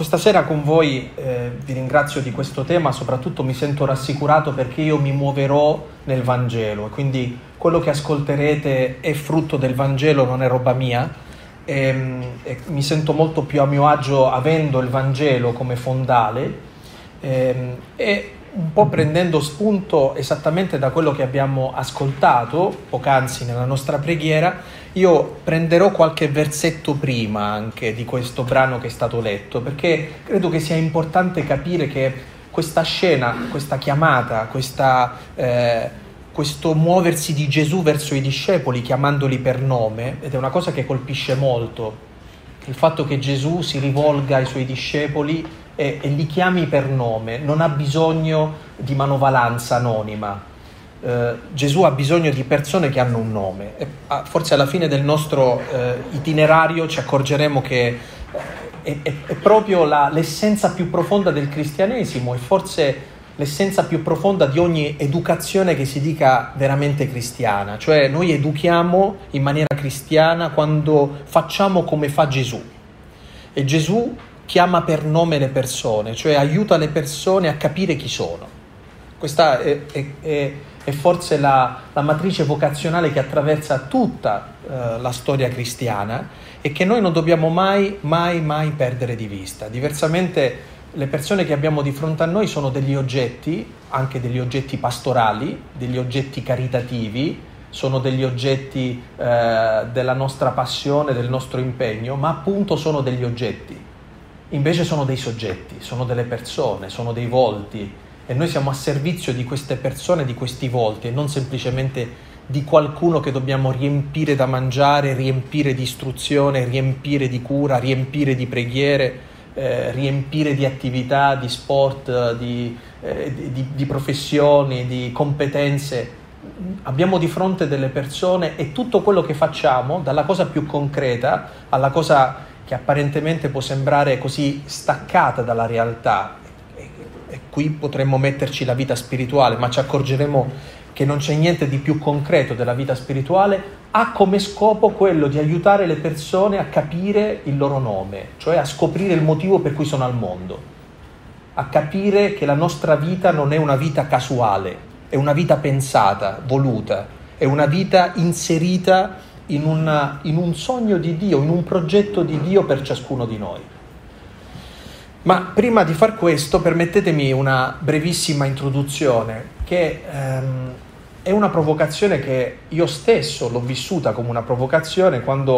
questa sera con voi eh, vi ringrazio di questo tema, soprattutto mi sento rassicurato perché io mi muoverò nel Vangelo quindi quello che ascolterete è frutto del Vangelo, non è roba mia. E, ehm, e mi sento molto più a mio agio avendo il Vangelo come fondale e, ehm, e un po' prendendo spunto esattamente da quello che abbiamo ascoltato poc'anzi nella nostra preghiera, io prenderò qualche versetto prima anche di questo brano che è stato letto, perché credo che sia importante capire che questa scena, questa chiamata, questa, eh, questo muoversi di Gesù verso i discepoli chiamandoli per nome, ed è una cosa che colpisce molto, il fatto che Gesù si rivolga ai suoi discepoli e, e li chiami per nome, non ha bisogno di manovalanza anonima, eh, Gesù ha bisogno di persone che hanno un nome. E, ah, forse alla fine del nostro eh, itinerario ci accorgeremo che eh, è, è, è proprio la, l'essenza più profonda del cristianesimo e forse l'essenza più profonda di ogni educazione che si dica veramente cristiana, cioè noi educhiamo in maniera cristiana quando facciamo come fa Gesù. E Gesù chiama per nome le persone, cioè aiuta le persone a capire chi sono. Questa è, è, è è forse la, la matrice vocazionale che attraversa tutta eh, la storia cristiana e che noi non dobbiamo mai, mai, mai perdere di vista. Diversamente le persone che abbiamo di fronte a noi sono degli oggetti, anche degli oggetti pastorali, degli oggetti caritativi, sono degli oggetti eh, della nostra passione, del nostro impegno, ma appunto sono degli oggetti. Invece sono dei soggetti, sono delle persone, sono dei volti, e noi siamo a servizio di queste persone, di questi volti e non semplicemente di qualcuno che dobbiamo riempire da mangiare, riempire di istruzione, riempire di cura, riempire di preghiere, eh, riempire di attività, di sport, di, eh, di, di professioni, di competenze. Abbiamo di fronte delle persone e tutto quello che facciamo, dalla cosa più concreta alla cosa che apparentemente può sembrare così staccata dalla realtà, qui potremmo metterci la vita spirituale, ma ci accorgeremo che non c'è niente di più concreto della vita spirituale, ha come scopo quello di aiutare le persone a capire il loro nome, cioè a scoprire il motivo per cui sono al mondo, a capire che la nostra vita non è una vita casuale, è una vita pensata, voluta, è una vita inserita in, una, in un sogno di Dio, in un progetto di Dio per ciascuno di noi. Ma prima di far questo permettetemi una brevissima introduzione che ehm, è una provocazione che io stesso l'ho vissuta come una provocazione quando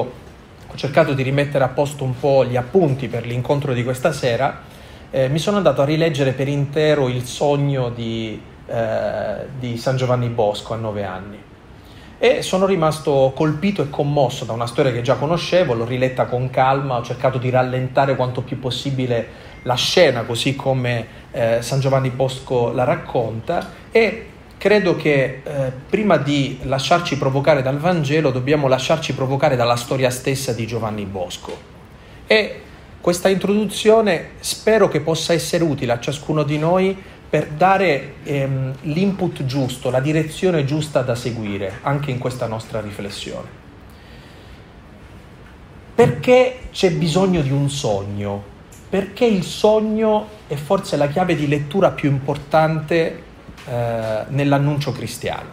ho cercato di rimettere a posto un po' gli appunti per l'incontro di questa sera. Eh, mi sono andato a rileggere per intero il sogno di, eh, di San Giovanni Bosco a nove anni e sono rimasto colpito e commosso da una storia che già conoscevo, l'ho riletta con calma, ho cercato di rallentare quanto più possibile la scena così come eh, San Giovanni Bosco la racconta e credo che eh, prima di lasciarci provocare dal Vangelo dobbiamo lasciarci provocare dalla storia stessa di Giovanni Bosco. E questa introduzione spero che possa essere utile a ciascuno di noi per dare ehm, l'input giusto, la direzione giusta da seguire anche in questa nostra riflessione. Perché c'è bisogno di un sogno perché il sogno è forse la chiave di lettura più importante eh, nell'annuncio cristiano.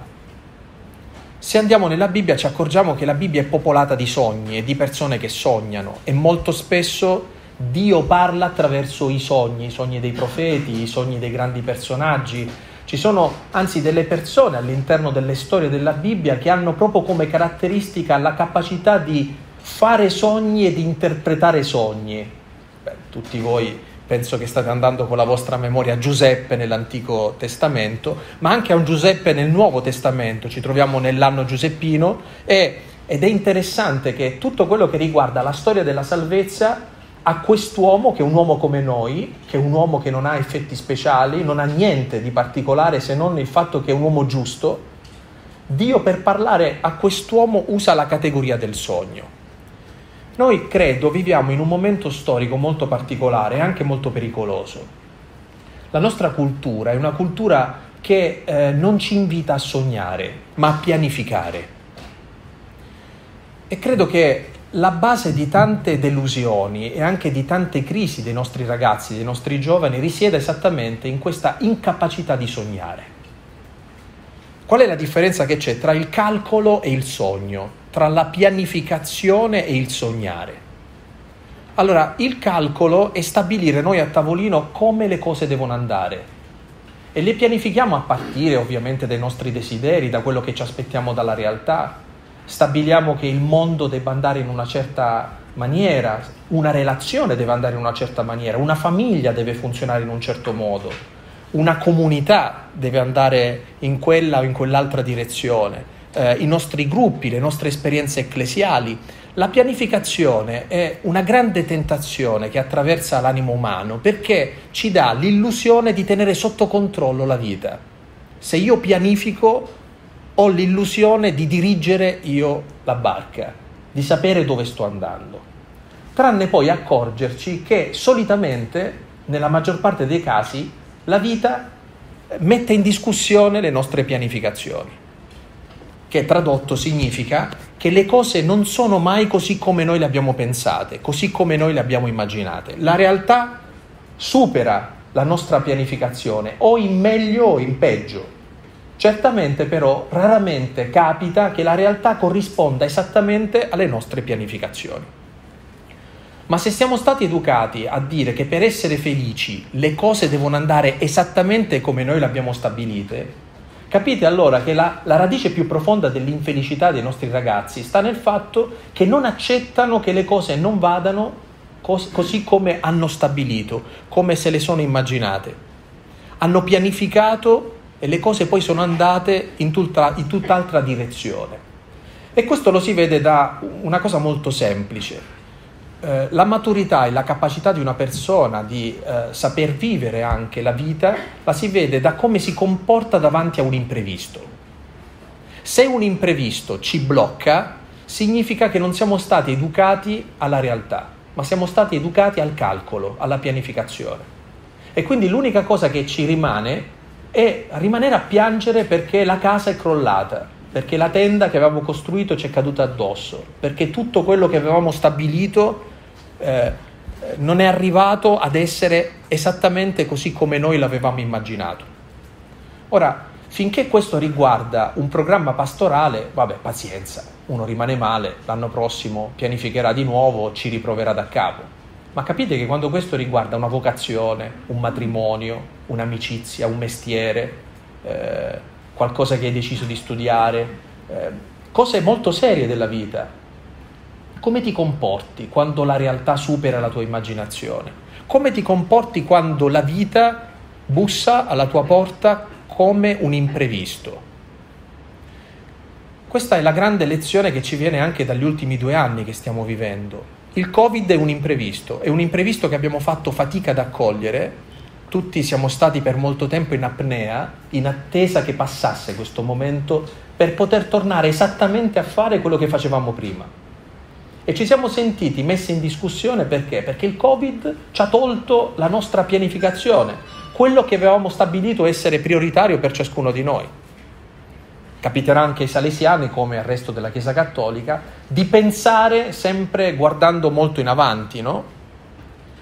Se andiamo nella Bibbia ci accorgiamo che la Bibbia è popolata di sogni e di persone che sognano e molto spesso Dio parla attraverso i sogni, i sogni dei profeti, i sogni dei grandi personaggi. Ci sono anzi delle persone all'interno delle storie della Bibbia che hanno proprio come caratteristica la capacità di fare sogni e di interpretare sogni tutti voi penso che state andando con la vostra memoria a Giuseppe nell'Antico Testamento, ma anche a un Giuseppe nel Nuovo Testamento, ci troviamo nell'anno giuseppino e, ed è interessante che tutto quello che riguarda la storia della salvezza a quest'uomo, che è un uomo come noi, che è un uomo che non ha effetti speciali, non ha niente di particolare se non il fatto che è un uomo giusto, Dio per parlare a quest'uomo usa la categoria del sogno. Noi credo viviamo in un momento storico molto particolare e anche molto pericoloso. La nostra cultura è una cultura che eh, non ci invita a sognare, ma a pianificare. E credo che la base di tante delusioni e anche di tante crisi dei nostri ragazzi, dei nostri giovani, risiede esattamente in questa incapacità di sognare. Qual è la differenza che c'è tra il calcolo e il sogno, tra la pianificazione e il sognare? Allora, il calcolo è stabilire noi a tavolino come le cose devono andare. E le pianifichiamo a partire ovviamente dai nostri desideri, da quello che ci aspettiamo dalla realtà, stabiliamo che il mondo debba andare in una certa maniera, una relazione deve andare in una certa maniera, una famiglia deve funzionare in un certo modo, una comunità deve andare in quella o in quell'altra direzione, eh, i nostri gruppi, le nostre esperienze ecclesiali. La pianificazione è una grande tentazione che attraversa l'animo umano perché ci dà l'illusione di tenere sotto controllo la vita. Se io pianifico ho l'illusione di dirigere io la barca, di sapere dove sto andando. Tranne poi accorgerci che solitamente, nella maggior parte dei casi, la vita mette in discussione le nostre pianificazioni, che tradotto significa che le cose non sono mai così come noi le abbiamo pensate, così come noi le abbiamo immaginate. La realtà supera la nostra pianificazione, o in meglio o in peggio. Certamente però raramente capita che la realtà corrisponda esattamente alle nostre pianificazioni. Ma se siamo stati educati a dire che per essere felici le cose devono andare esattamente come noi le abbiamo stabilite, capite allora che la, la, radice più profonda dell'infelicità dei nostri ragazzi sta nel fatto che non accettano che le cose non vadano cos- così come hanno stabilito, come se le sono immaginate. Hanno pianificato e le cose poi sono andate in, tutta, in tutt'altra direzione. E questo lo si vede da una cosa molto semplice. Eh, la maturità e la capacità di una persona di eh, saper vivere anche la vita la si vede da come si comporta davanti a un imprevisto. Se un imprevisto ci blocca, significa che non siamo stati educati alla realtà, ma siamo stati educati al calcolo, alla pianificazione. E quindi l'unica cosa che ci rimane e rimanere a piangere perché la casa è crollata, perché la tenda che avevamo costruito ci è caduta addosso, perché tutto quello che avevamo stabilito eh, non è arrivato ad essere esattamente così come noi l'avevamo immaginato. Ora, finché questo riguarda un programma pastorale, vabbè, pazienza, uno rimane male, l'anno prossimo pianificherà di nuovo, ci riproverà da capo. Ma capite che quando questo riguarda una vocazione, un matrimonio, un'amicizia, un mestiere, eh, qualcosa che hai deciso di studiare, eh, cose molto serie della vita, come ti comporti quando la realtà supera la tua immaginazione? Come ti comporti quando la vita bussa alla tua porta come un imprevisto? Questa è la grande lezione che ci viene anche dagli ultimi due anni che stiamo vivendo. Il Covid è un imprevisto, è un imprevisto che abbiamo fatto fatica ad accogliere. Tutti siamo stati per molto tempo in apnea, in attesa che passasse questo momento per poter tornare esattamente a fare quello che facevamo prima. E ci siamo sentiti messi in discussione perché? Perché il Covid ci ha tolto la nostra pianificazione, quello che avevamo stabilito essere prioritario per ciascuno di noi capiterà anche ai salesiani come al resto della Chiesa Cattolica, di pensare sempre guardando molto in avanti, no?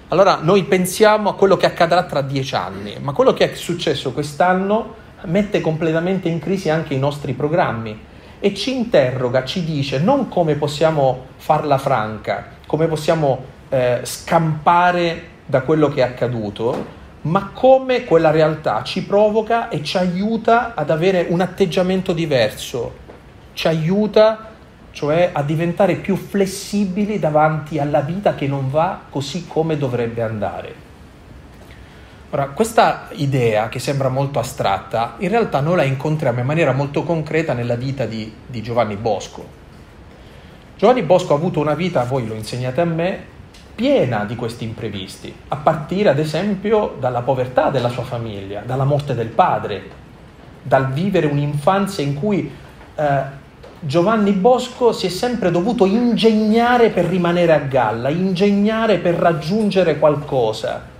Allora noi pensiamo a quello che accadrà tra dieci anni, ma quello che è successo quest'anno mette completamente in crisi anche i nostri programmi e ci interroga, ci dice non come possiamo farla franca, come possiamo eh, scampare da quello che è accaduto, ma come quella realtà ci provoca e ci aiuta ad avere un atteggiamento diverso, ci aiuta cioè a diventare più flessibili davanti alla vita che non va così come dovrebbe andare. Ora, questa idea che sembra molto astratta, in realtà noi la incontriamo in maniera molto concreta nella vita di, di Giovanni Bosco. Giovanni Bosco ha avuto una vita, voi lo insegnate a me, piena di questi imprevisti, a partire ad esempio dalla povertà della sua famiglia, dalla morte del padre, dal vivere un'infanzia in cui eh, Giovanni Bosco si è sempre dovuto ingegnare per rimanere a galla, ingegnare per raggiungere qualcosa.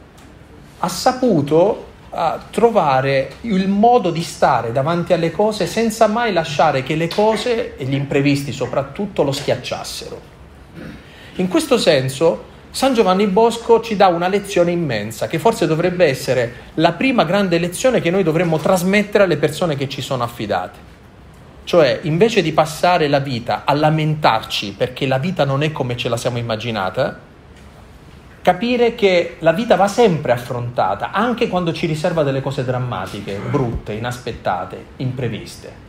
Ha saputo uh, trovare il modo di stare davanti alle cose senza mai lasciare che le cose, e gli imprevisti soprattutto, lo schiacciassero. In questo senso San Giovanni Bosco ci dà una lezione immensa, che forse dovrebbe essere la prima grande lezione che noi dovremmo trasmettere alle persone che ci sono affidate. Cioè, invece di passare la vita a lamentarci perché la vita non è come ce la siamo immaginata, capire che la vita va sempre affrontata, anche quando ci riserva delle cose drammatiche, brutte, inaspettate, impreviste.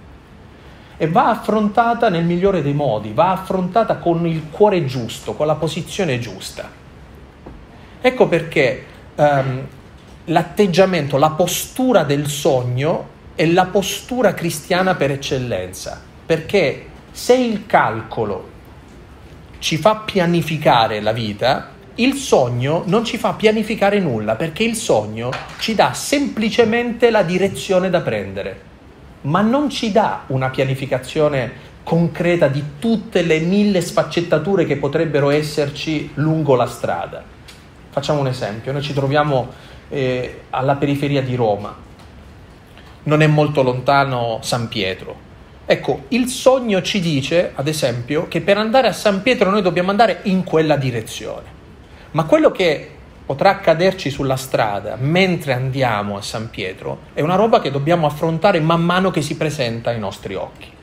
E va affrontata nel migliore dei modi, va affrontata con il cuore giusto, con la posizione giusta. Ecco perché um, l'atteggiamento, la postura del sogno è la postura cristiana per eccellenza, perché se il calcolo ci fa pianificare la vita, il sogno non ci fa pianificare nulla, perché il sogno ci dà semplicemente la direzione da prendere, ma non ci dà una pianificazione concreta di tutte le mille sfaccettature che potrebbero esserci lungo la strada. Facciamo un esempio, noi ci troviamo eh, alla periferia di Roma, non è molto lontano San Pietro. Ecco, il sogno ci dice, ad esempio, che per andare a San Pietro noi dobbiamo andare in quella direzione. Ma quello che potrà accaderci sulla strada mentre andiamo a San Pietro è una roba che dobbiamo affrontare man mano che si presenta ai nostri occhi.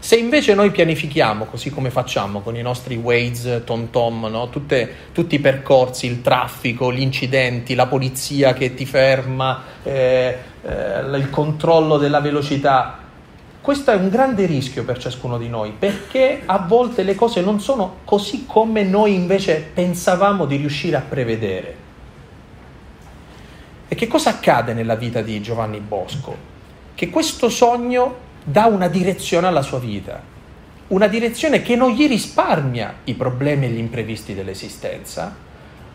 Se invece noi pianifichiamo, così come facciamo con i nostri Waze, TomTom, no? Tutte, tutti i percorsi, il traffico, gli incidenti, la polizia che ti ferma, eh, eh, il controllo della velocità, questo è un grande rischio per ciascuno di noi, perché a volte le cose non sono così come noi invece pensavamo di riuscire a prevedere. E che cosa accade nella vita di Giovanni Bosco? Che questo sogno dà una direzione alla sua vita, una direzione che non gli risparmia i problemi e gli imprevisti dell'esistenza,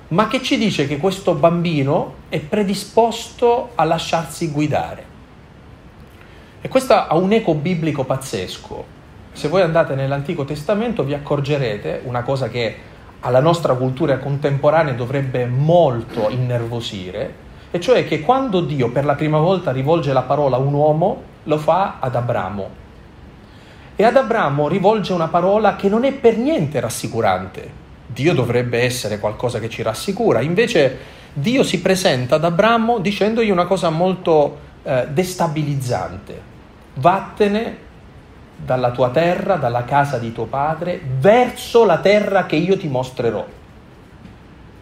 ma che ci dice che questo bambino è predisposto a lasciarsi guidare. E questo ha un eco biblico pazzesco. Se voi andate nell'Antico Testamento vi accorgerete una cosa che alla nostra cultura contemporanea dovrebbe molto innervosire, e cioè che quando Dio per la prima volta rivolge la parola a un uomo, lo fa ad Abramo. E ad Abramo rivolge una parola che non è per niente rassicurante. Dio dovrebbe essere qualcosa che ci rassicura, invece Dio si presenta ad Abramo dicendogli una cosa molto eh, destabilizzante vattene dalla tua terra, dalla casa di tuo padre, verso la terra che io ti mostrerò.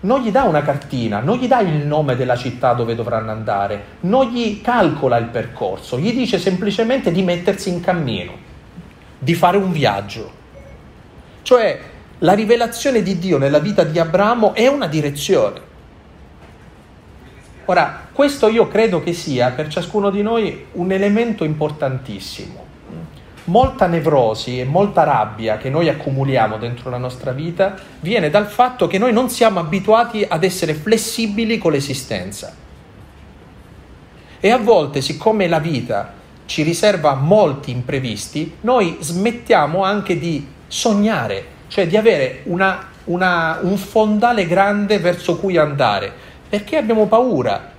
Non gli dà una cartina, non gli dà il nome della città dove dovranno andare, non gli calcola il percorso, gli dice semplicemente di mettersi in cammino, di fare un viaggio. Cioè la rivelazione di Dio nella vita di Abramo è una direzione. Ora, questo io credo che sia per ciascuno di noi un elemento importantissimo. Molta nevrosi e molta rabbia che noi accumuliamo dentro la nostra vita viene dal fatto che noi non siamo abituati ad essere flessibili con l'esistenza. E a volte, siccome la vita ci riserva molti imprevisti, noi smettiamo anche di sognare, cioè di avere una, una, un fondale grande verso cui andare perché abbiamo paura?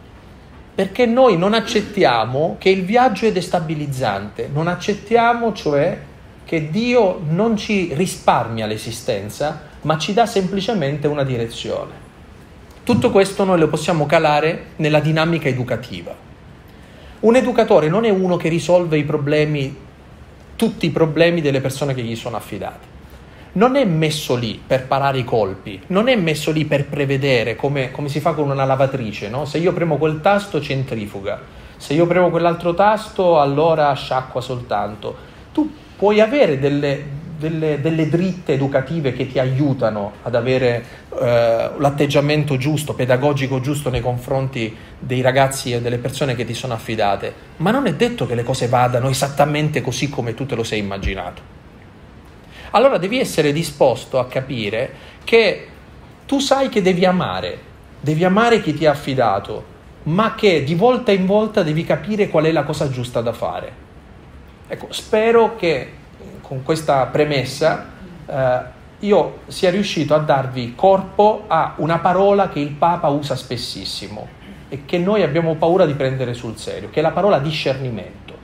Perché noi non accettiamo che il viaggio è destabilizzante, non accettiamo cioè che Dio non ci risparmia l'esistenza, ma ci dà semplicemente una direzione. Tutto questo noi lo possiamo calare nella dinamica educativa. Un educatore non è uno che risolve i problemi, tutti i problemi delle persone che gli sono affidate non è messo lì per parare i colpi, non è messo lì per prevedere come, come si fa con una lavatrice, no? se io premo quel tasto centrifuga, se io premo quell'altro tasto allora sciacqua soltanto. Tu puoi avere delle, delle, delle dritte educative che ti aiutano ad avere eh, l'atteggiamento giusto, pedagogico giusto nei confronti dei ragazzi e delle persone che ti sono affidate, ma non è detto che le cose vadano esattamente così come tu te lo sei immaginato allora devi essere disposto a capire che tu sai che devi amare, devi amare chi ti ha affidato, ma che di volta in volta devi capire qual è la cosa giusta da fare. Ecco, spero che con questa premessa eh, io sia riuscito a darvi corpo a una parola che il Papa usa spessissimo e che noi abbiamo paura di prendere sul serio, che è la parola discernimento.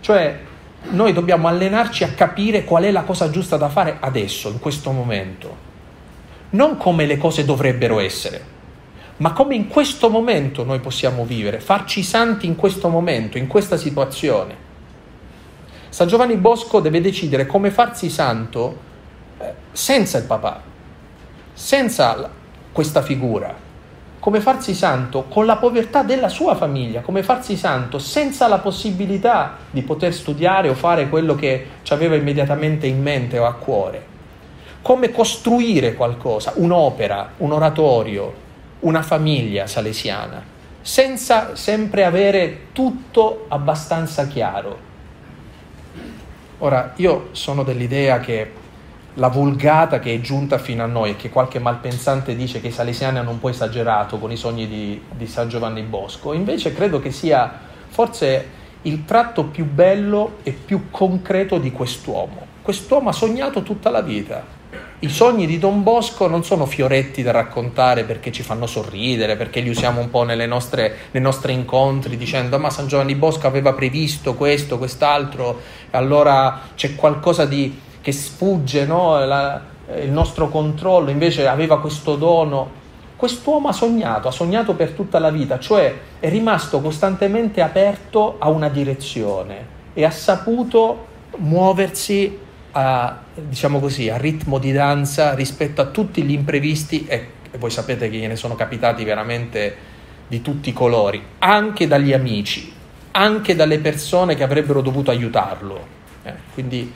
Cioè noi dobbiamo allenarci a capire qual è la cosa giusta da fare adesso, in questo momento. Non come le cose dovrebbero essere, ma come in questo momento noi possiamo vivere, farci santi in questo momento, in questa situazione. San Giovanni Bosco deve decidere come farsi santo eh, senza il papà, senza questa figura, come farsi santo con la povertà della sua famiglia, come farsi santo senza la possibilità di poter studiare o fare quello che ci aveva immediatamente in mente o a cuore, come costruire qualcosa, un'opera, un oratorio, una famiglia salesiana, senza sempre avere tutto abbastanza chiaro. Ora, io sono dell'idea che la vulgata che è giunta fino a noi e che qualche malpensante dice che i salesiani hanno un po' esagerato con i sogni di, di San Giovanni Bosco, invece credo che sia forse il tratto più bello e più concreto di quest'uomo. Quest'uomo ha sognato tutta la vita. I sogni di Don Bosco non sono fioretti da raccontare perché ci fanno sorridere, perché li usiamo un po' nostre, nei nostri incontri dicendo ma San Giovanni Bosco aveva previsto questo, quest'altro, allora c'è qualcosa di, che sfugge no? La, il nostro controllo, invece aveva questo dono. Quest'uomo ha sognato, ha sognato per tutta la vita, cioè è rimasto costantemente aperto a una direzione e ha saputo muoversi a, diciamo così, a ritmo di danza rispetto a tutti gli imprevisti e, e voi sapete che gliene sono capitati veramente di tutti i colori, anche dagli amici, anche dalle persone che avrebbero dovuto aiutarlo. Eh, quindi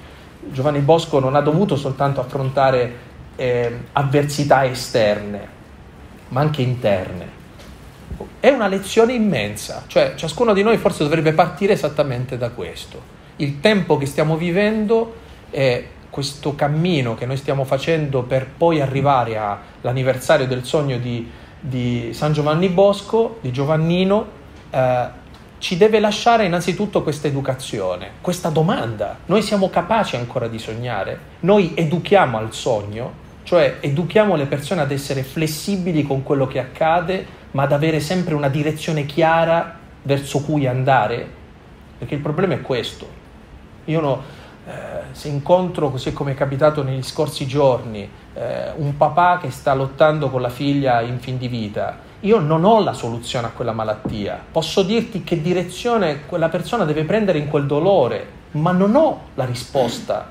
Giovanni Bosco non ha dovuto soltanto affrontare eh, avversità esterne, ma anche interne. È una lezione immensa, cioè ciascuno di noi forse dovrebbe partire esattamente da questo. Il tempo che stiamo vivendo è questo cammino che noi stiamo facendo per poi arrivare all'anniversario del sogno di, di San Giovanni Bosco, di Giovannino, eh, ci deve lasciare innanzitutto questa educazione, questa domanda. Noi siamo capaci ancora di sognare? Noi educhiamo al sogno, cioè educhiamo le persone ad essere flessibili con quello che accade, ma ad avere sempre una direzione chiara verso cui andare? Perché il problema è questo. Io no, eh, se incontro, così come è capitato negli scorsi giorni, eh, un papà che sta lottando con la figlia in fin di vita, io non ho la soluzione a quella malattia, posso dirti che direzione quella persona deve prendere in quel dolore, ma non ho la risposta,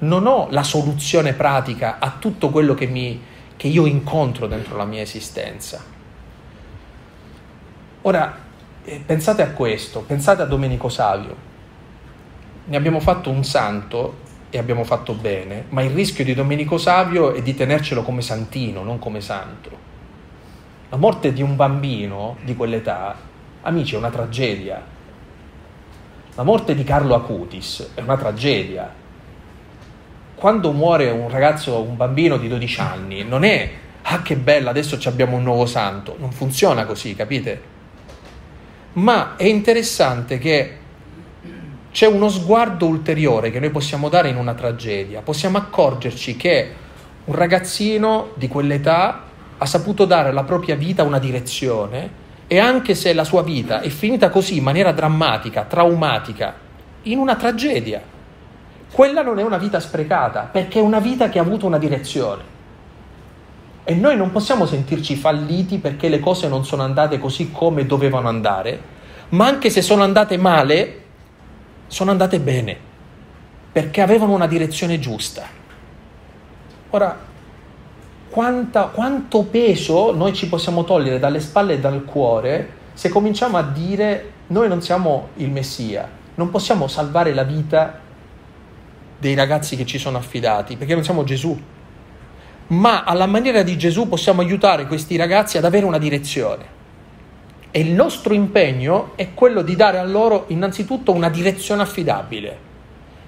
non ho la soluzione pratica a tutto quello che, mi, che io incontro dentro la mia esistenza. Ora, eh, pensate a questo, pensate a Domenico Savio. Ne abbiamo fatto un santo e abbiamo fatto bene, ma il rischio di Domenico Savio è di tenercelo come santino, non come santo. La morte di un bambino di quell'età, amici, è una tragedia. La morte di Carlo Acutis è una tragedia. Quando muore un ragazzo, un bambino di 12 anni, non è ah che bella, adesso abbiamo un nuovo santo. Non funziona così, capite? Ma è interessante che c'è uno sguardo ulteriore che noi possiamo dare in una tragedia. Possiamo accorgerci che un ragazzino di quell'età ha saputo dare alla propria vita una direzione e anche se la sua vita è finita così in maniera drammatica, traumatica, in una tragedia, quella non è una vita sprecata perché è una vita che ha avuto una direzione. E noi non possiamo sentirci falliti perché le cose non sono andate così come dovevano andare, ma anche se sono andate male, sono andate bene, perché avevano una direzione giusta. Ora, quanta, quanto peso noi ci possiamo togliere dalle spalle e dal cuore se cominciamo a dire noi non siamo il Messia, non possiamo salvare la vita dei ragazzi che ci sono affidati, perché non siamo Gesù. Ma alla maniera di Gesù possiamo aiutare questi ragazzi ad avere una direzione. E il nostro impegno è quello di dare a loro innanzitutto una direzione affidabile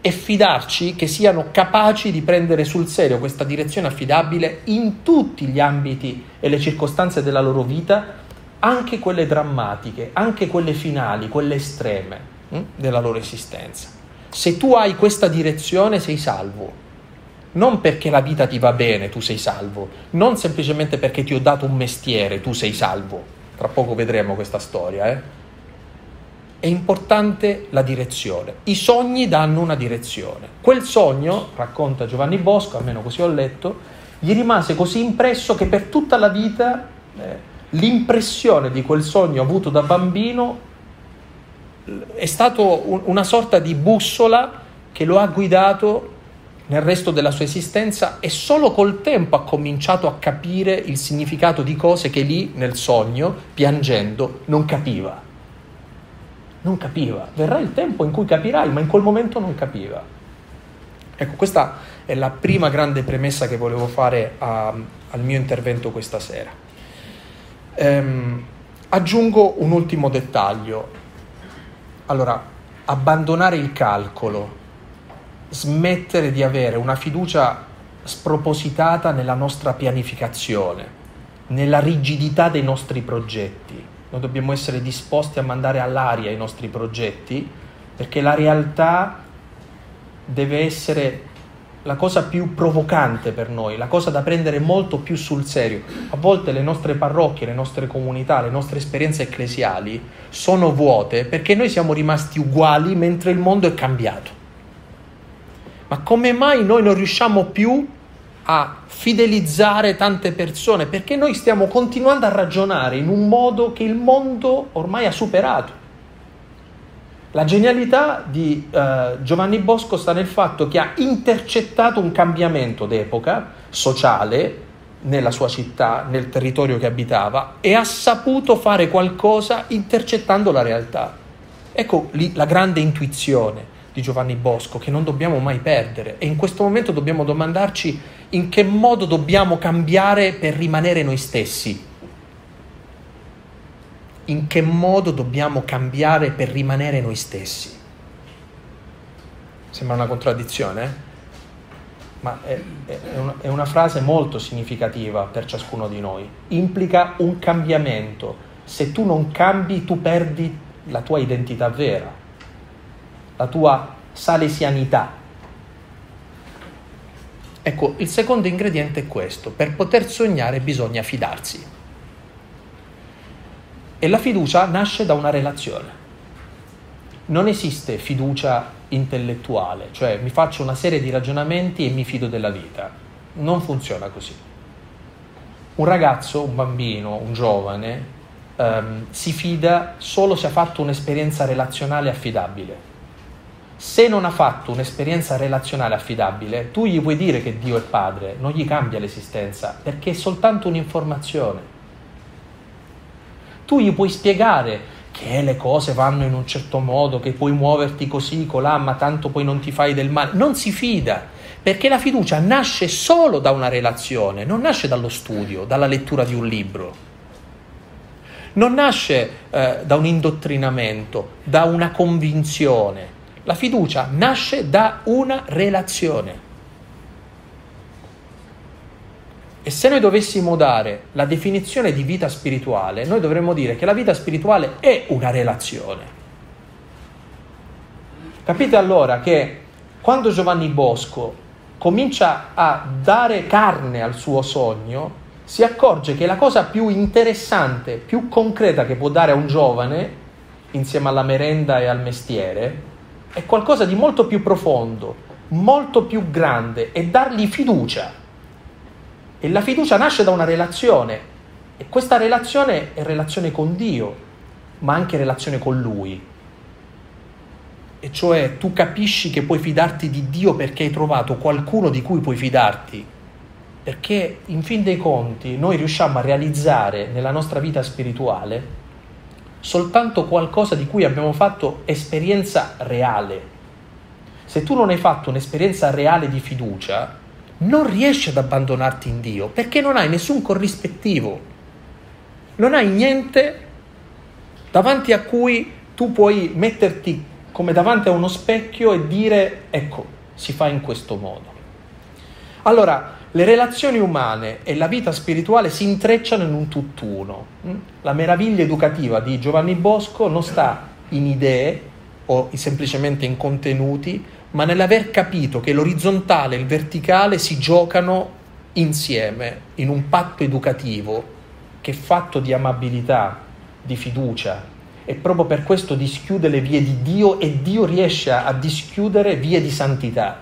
e fidarci che siano capaci di prendere sul serio questa direzione affidabile in tutti gli ambiti e le circostanze della loro vita, anche quelle drammatiche, anche quelle finali, quelle estreme hm, della loro esistenza. Se tu hai questa direzione sei salvo, non perché la vita ti va bene tu sei salvo, non semplicemente perché ti ho dato un mestiere tu sei salvo, tra poco vedremo questa storia, eh? È importante la direzione. I sogni danno una direzione. Quel sogno, racconta Giovanni Bosco, almeno così ho letto, gli rimase così impresso che per tutta la vita eh, l'impressione di quel sogno avuto da bambino è stato un, una sorta di bussola che lo ha guidato nel resto della sua esistenza e solo col tempo ha cominciato a capire il significato di cose che lì nel sogno, piangendo, non capiva. Non capiva. Verrà il tempo in cui capirai, ma in quel momento non capiva. Ecco, questa è la prima grande premessa che volevo fare a, al mio intervento questa sera. Ehm, aggiungo un ultimo dettaglio. Allora, abbandonare il calcolo smettere di avere una fiducia spropositata nella nostra pianificazione, nella rigidità dei nostri progetti. Noi dobbiamo essere disposti a mandare all'aria i nostri progetti perché la realtà deve essere la cosa più provocante per noi, la cosa da prendere molto più sul serio. A volte le nostre parrocchie, le nostre comunità, le nostre esperienze ecclesiali sono vuote perché noi siamo rimasti uguali mentre il mondo è cambiato. Ma come mai noi non riusciamo più a fidelizzare tante persone? Perché noi stiamo continuando a ragionare in un modo che il mondo ormai ha superato. La genialità di uh, Giovanni Bosco sta nel fatto che ha intercettato un cambiamento d'epoca sociale nella sua città, nel territorio che abitava e ha saputo fare qualcosa intercettando la realtà. Ecco lì la grande intuizione di Giovanni Bosco che non dobbiamo mai perdere e in questo momento dobbiamo domandarci in che modo dobbiamo cambiare per rimanere noi stessi. In che modo dobbiamo cambiare per rimanere noi stessi. Sembra una contraddizione, eh? ma è, è, una, è una frase molto significativa per ciascuno di noi. Implica un cambiamento. Se tu non cambi, tu perdi la tua identità vera la tua salesianità. Ecco, il secondo ingrediente è questo, per poter sognare bisogna fidarsi. E la fiducia nasce da una relazione. Non esiste fiducia intellettuale, cioè mi faccio una serie di ragionamenti e mi fido della vita. Non funziona così. Un ragazzo, un bambino, un giovane ehm, si fida solo se ha fatto un'esperienza relazionale affidabile se non ha fatto un'esperienza relazionale affidabile, tu gli puoi dire che Dio è padre, non gli cambia l'esistenza, perché è soltanto un'informazione. Tu gli puoi spiegare che le cose vanno in un certo modo, che puoi muoverti così, colà, ma tanto poi non ti fai del male. Non si fida, perché la fiducia nasce solo da una relazione, non nasce dallo studio, dalla lettura di un libro. Non nasce eh, da un indottrinamento, da una convinzione la fiducia nasce da una relazione. E se noi dovessimo dare la definizione di vita spirituale, noi dovremmo dire che la vita spirituale è una relazione. Capite allora che quando Giovanni Bosco comincia a dare carne al suo sogno, si accorge che la cosa più interessante, più concreta che può dare a un giovane, insieme alla merenda e al mestiere, è qualcosa di molto più profondo, molto più grande e dargli fiducia. E la fiducia nasce da una relazione e questa relazione è relazione con Dio, ma anche relazione con Lui. E cioè tu capisci che puoi fidarti di Dio perché hai trovato qualcuno di cui puoi fidarti. Perché in fin dei conti noi riusciamo a realizzare nella nostra vita spirituale soltanto qualcosa di cui abbiamo fatto esperienza reale. Se tu non hai fatto un'esperienza reale di fiducia, non riesci ad abbandonarti in Dio perché non hai nessun corrispettivo, non hai niente davanti a cui tu puoi metterti come davanti a uno specchio e dire ecco, si fa in questo modo. Allora, le relazioni umane e la vita spirituale si intrecciano in un tutt'uno. Mm? La meraviglia educativa di Giovanni Bosco non sta in idee o semplicemente in contenuti, ma nell'aver capito che l'orizzontale e il verticale si giocano insieme in un patto educativo che è fatto di amabilità, di fiducia e proprio per questo dischiude le vie di Dio e Dio riesce a dischiudere vie di santità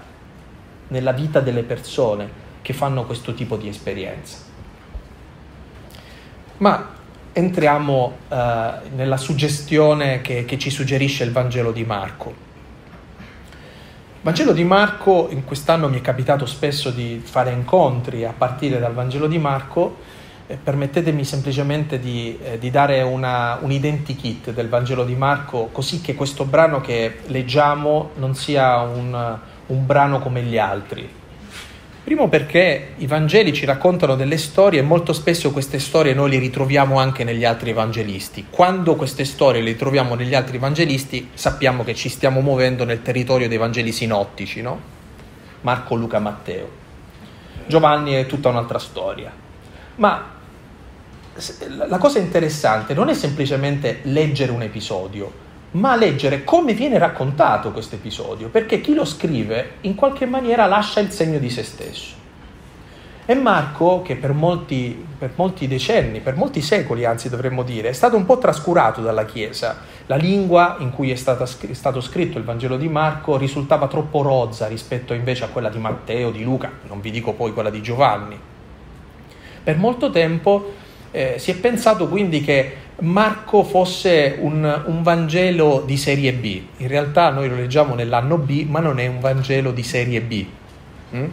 nella vita delle persone che fanno questo tipo di esperienza. Ma entriamo uh, nella suggestione che, che ci suggerisce il Vangelo di Marco. Il Vangelo di Marco, in quest'anno mi è capitato spesso di fare incontri a partire dal Vangelo di Marco, eh, permettetemi semplicemente di, eh, di dare una, un identikit del Vangelo di Marco, così che questo brano che leggiamo non sia un, un brano come gli altri, Primo perché i Vangeli ci raccontano delle storie e molto spesso queste storie noi le ritroviamo anche negli altri evangelisti. Quando queste storie le ritroviamo negli altri evangelisti sappiamo che ci stiamo muovendo nel territorio dei Vangeli sinottici, no? Marco, Luca, Matteo. Giovanni è tutta un'altra storia. Ma la cosa interessante non è semplicemente leggere un episodio, ma leggere come viene raccontato questo episodio, perché chi lo scrive in qualche maniera lascia il segno di se stesso. E Marco, che per molti, per molti decenni, per molti secoli anzi dovremmo dire, è stato un po' trascurato dalla Chiesa. La lingua in cui è, stata, è stato scritto il Vangelo di Marco risultava troppo rozza rispetto invece a quella di Matteo, di Luca, non vi dico poi quella di Giovanni. Per molto tempo eh, si è pensato quindi che Marco fosse un, un, Vangelo di serie B. In realtà noi lo leggiamo nell'anno B, ma non è un Vangelo di serie B. Mm?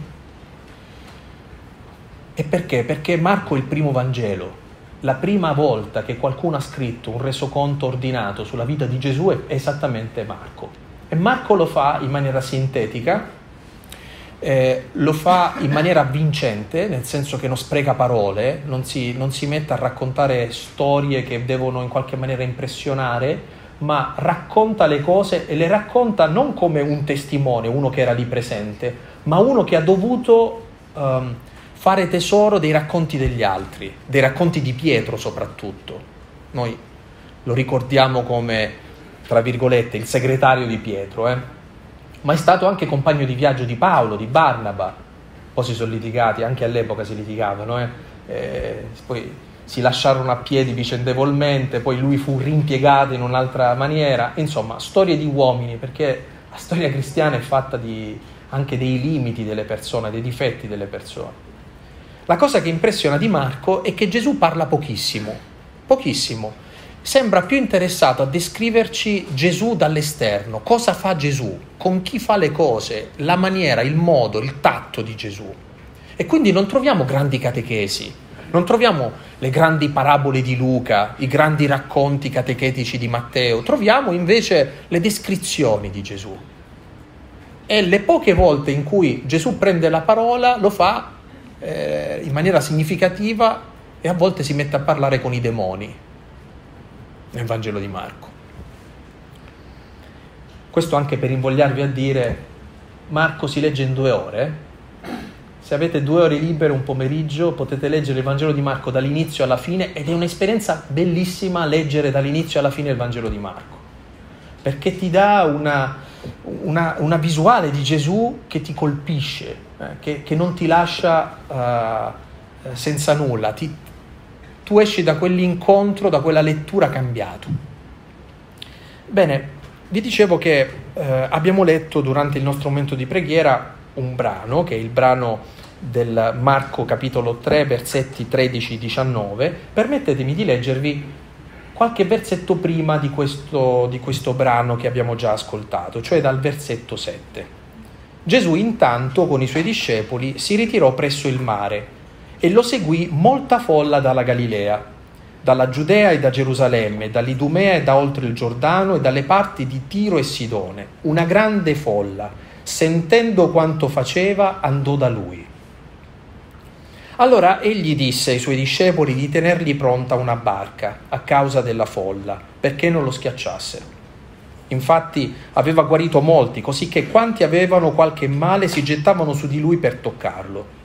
E perché? Perché Marco è il primo Vangelo. La prima volta che qualcuno ha scritto un resoconto ordinato sulla vita di Gesù è esattamente Marco. E Marco lo fa in maniera sintetica, eh, lo fa in maniera vincente, nel senso che non spreca parole, non si, non si mette a raccontare storie che devono in qualche maniera impressionare, ma racconta le cose e le racconta non come un testimone, uno che era lì presente, ma uno che ha dovuto um, fare tesoro dei racconti degli altri, dei racconti di Pietro soprattutto. Noi lo ricordiamo come, tra virgolette, il segretario di Pietro, eh? Ma è stato anche compagno di viaggio di Paolo, di Barnaba. Poi si sono litigati, anche all'epoca si litigavano, eh? Eh, poi si lasciarono a piedi vicendevolmente, poi lui fu rimpiegato in un'altra maniera. Insomma, storie di uomini, perché la storia cristiana è fatta di, anche dei limiti delle persone, dei difetti delle persone. La cosa che impressiona di Marco è che Gesù parla pochissimo, pochissimo sembra più interessato a descriverci Gesù dall'esterno, cosa fa Gesù, con chi fa le cose, la maniera, il modo, il tatto di Gesù. E quindi non troviamo grandi catechesi, non troviamo le grandi parabole di Luca, i grandi racconti catechetici di Matteo, troviamo invece le descrizioni di Gesù. E le poche volte in cui Gesù prende la parola lo fa eh, in maniera significativa e a volte si mette a parlare con i demoni nel Vangelo di Marco. Questo anche per invogliarvi a dire, Marco si legge in due ore. Se avete due ore libere un pomeriggio potete leggere il Vangelo di Marco dall'inizio alla fine ed è un'esperienza bellissima leggere dall'inizio alla fine il Vangelo di Marco, perché ti dà una, una, una visuale di Gesù che ti colpisce, eh, che, che, non ti lascia uh, senza nulla, ti, tu esci da quell'incontro, da quella lettura cambiato. Bene, vi dicevo che eh, abbiamo letto durante il nostro momento di preghiera un brano, che è il brano del Marco capitolo 3, versetti 13-19. Permettetemi di leggervi qualche versetto prima di questo, di questo brano che abbiamo già ascoltato, cioè dal versetto 7. Gesù intanto con i suoi discepoli si ritirò presso il mare e lo seguì molta folla dalla Galilea, dalla Giudea e da Gerusalemme, dall'Idumea e da oltre il Giordano e dalle parti di Tiro e Sidone. Una grande folla, sentendo quanto faceva, andò da lui. Allora egli disse ai suoi discepoli di tenergli pronta una barca a causa della folla, perché non lo schiacciassero. Infatti aveva guarito molti, così che quanti avevano qualche male si gettavano su di lui per toccarlo.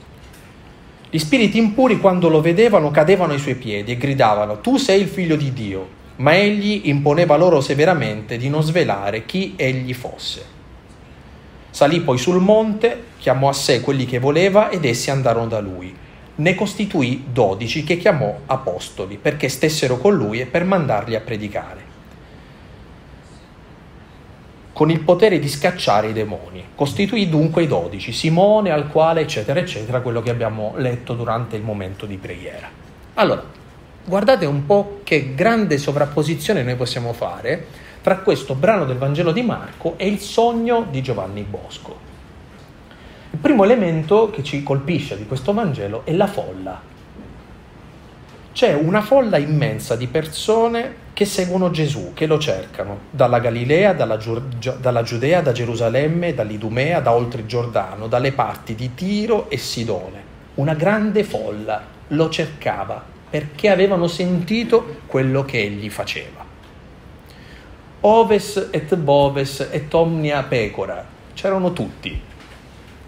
Gli spiriti impuri quando lo vedevano cadevano ai suoi piedi e gridavano, tu sei il figlio di Dio, ma egli imponeva loro severamente di non svelare chi egli fosse. Salì poi sul monte, chiamò a sé quelli che voleva ed essi andarono da lui. Ne costituì dodici che chiamò apostoli perché stessero con lui e per mandarli a predicare. Con il potere di scacciare i demoni. Costituì dunque i dodici, Simone al quale eccetera eccetera, quello che abbiamo letto durante il momento di preghiera. Allora, guardate un po' che grande sovrapposizione noi possiamo fare tra questo brano del Vangelo di Marco e il sogno di Giovanni Bosco. Il primo elemento che ci colpisce di questo Vangelo è la folla. C'è una folla immensa di persone che seguono Gesù, che lo cercano, dalla Galilea, dalla, Giu- dalla Giudea, da Gerusalemme, dall'Idumea, da oltre Giordano, dalle parti di Tiro e Sidone. Una grande folla lo cercava perché avevano sentito quello che egli faceva. Oves et boves et omnia pecora, c'erano tutti,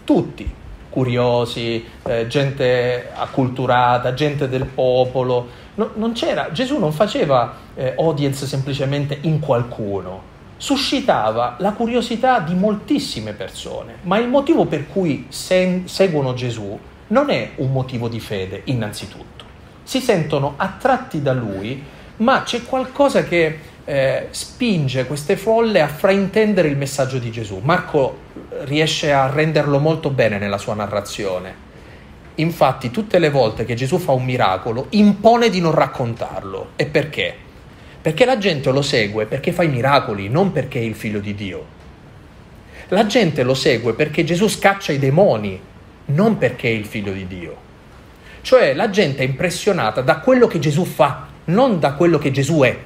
tutti, curiosi, eh, gente acculturata, gente del popolo. No, non c'era, Gesù non faceva eh, audience semplicemente in qualcuno, suscitava la curiosità di moltissime persone, ma il motivo per cui se- seguono Gesù non è un motivo di fede, innanzitutto. Si sentono attratti da lui, ma c'è qualcosa che eh, spinge queste folle a fraintendere il messaggio di Gesù. Marco riesce a renderlo molto bene nella sua narrazione. Infatti, tutte le volte che Gesù fa un miracolo, impone di non raccontarlo. E perché? Perché la gente lo segue perché fa i miracoli, non perché è il figlio di Dio. La gente lo segue perché Gesù scaccia i demoni, non perché è il figlio di Dio. Cioè la gente è impressionata da quello che Gesù fa, non da quello che Gesù è.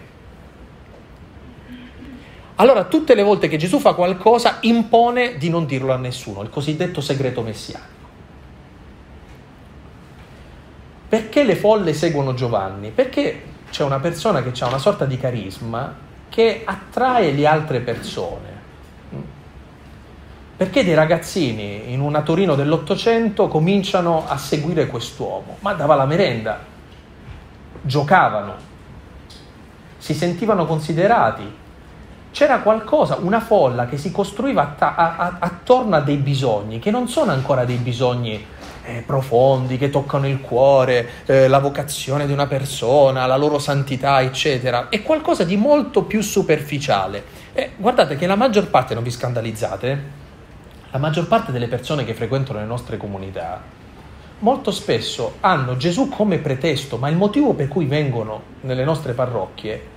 Allora tutte le volte che Gesù fa qualcosa impone di non dirlo a nessuno, il cosiddetto segreto messianico. Perché le folle seguono Giovanni? Perché c'è una persona che ha una sorta di carisma che attrae le altre persone. Perché dei ragazzini in una Torino dell'Ottocento cominciano a seguire quest'uomo? Ma dava la merenda, giocavano, si sentivano considerati, c'era qualcosa, una folla che si costruiva att- a- attorno a dei bisogni che non sono ancora dei bisogni eh, profondi che toccano il cuore, eh, la vocazione di una persona, la loro santità, eccetera. È qualcosa di molto più superficiale. E guardate che la maggior parte, non vi scandalizzate, la maggior parte delle persone che frequentano le nostre comunità molto spesso hanno Gesù come pretesto, ma il motivo per cui vengono nelle nostre parrocchie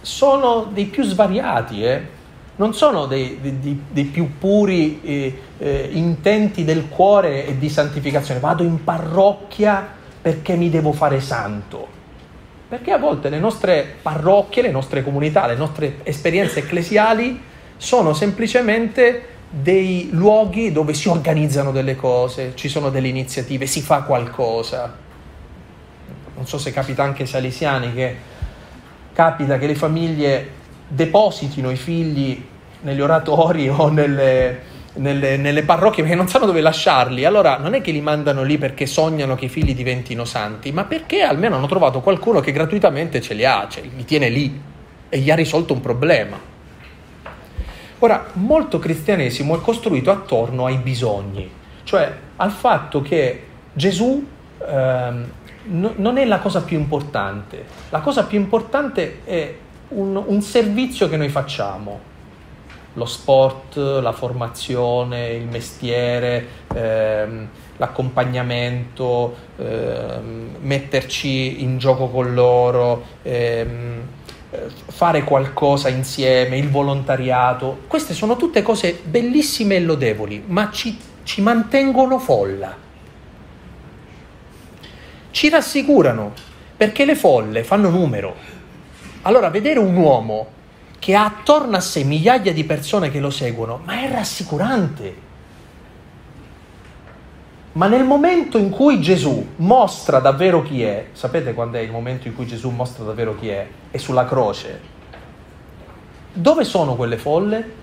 sono dei più svariati, eh? Non sono dei, dei, dei più puri eh, eh, intenti del cuore e di santificazione. Vado in parrocchia perché mi devo fare santo. Perché a volte le nostre parrocchie, le nostre comunità, le nostre esperienze ecclesiali sono semplicemente dei luoghi dove si organizzano delle cose, ci sono delle iniziative, si fa qualcosa. Non so se capita anche ai salesiani che capita che le famiglie depositino i figli negli oratori o nelle, nelle, nelle, parrocchie perché non sanno dove lasciarli. Allora non è che li mandano lì perché sognano che i figli diventino santi, ma perché almeno hanno trovato qualcuno che gratuitamente ce li ha, cioè, li tiene lì e gli ha risolto un problema. Ora, molto cristianesimo è costruito attorno ai bisogni, cioè al fatto che Gesù ehm, no, non è la cosa più importante. La cosa più importante è un, un servizio che noi facciamo. Lo sport, la formazione, il mestiere, ehm, l'accompagnamento, ehm, metterci in gioco con loro, ehm, fare qualcosa insieme, il volontariato. Queste sono tutte cose bellissime e lodevoli, ma ci, ci mantengono folla ci rassicurano perché le folle fanno numero. Allora, vedere un uomo che ha attorno a sé migliaia di persone che lo seguono, ma è rassicurante. Ma nel momento in cui Gesù mostra davvero chi è, sapete quando è il momento in cui Gesù mostra davvero chi è? È sulla croce. Dove sono quelle folle?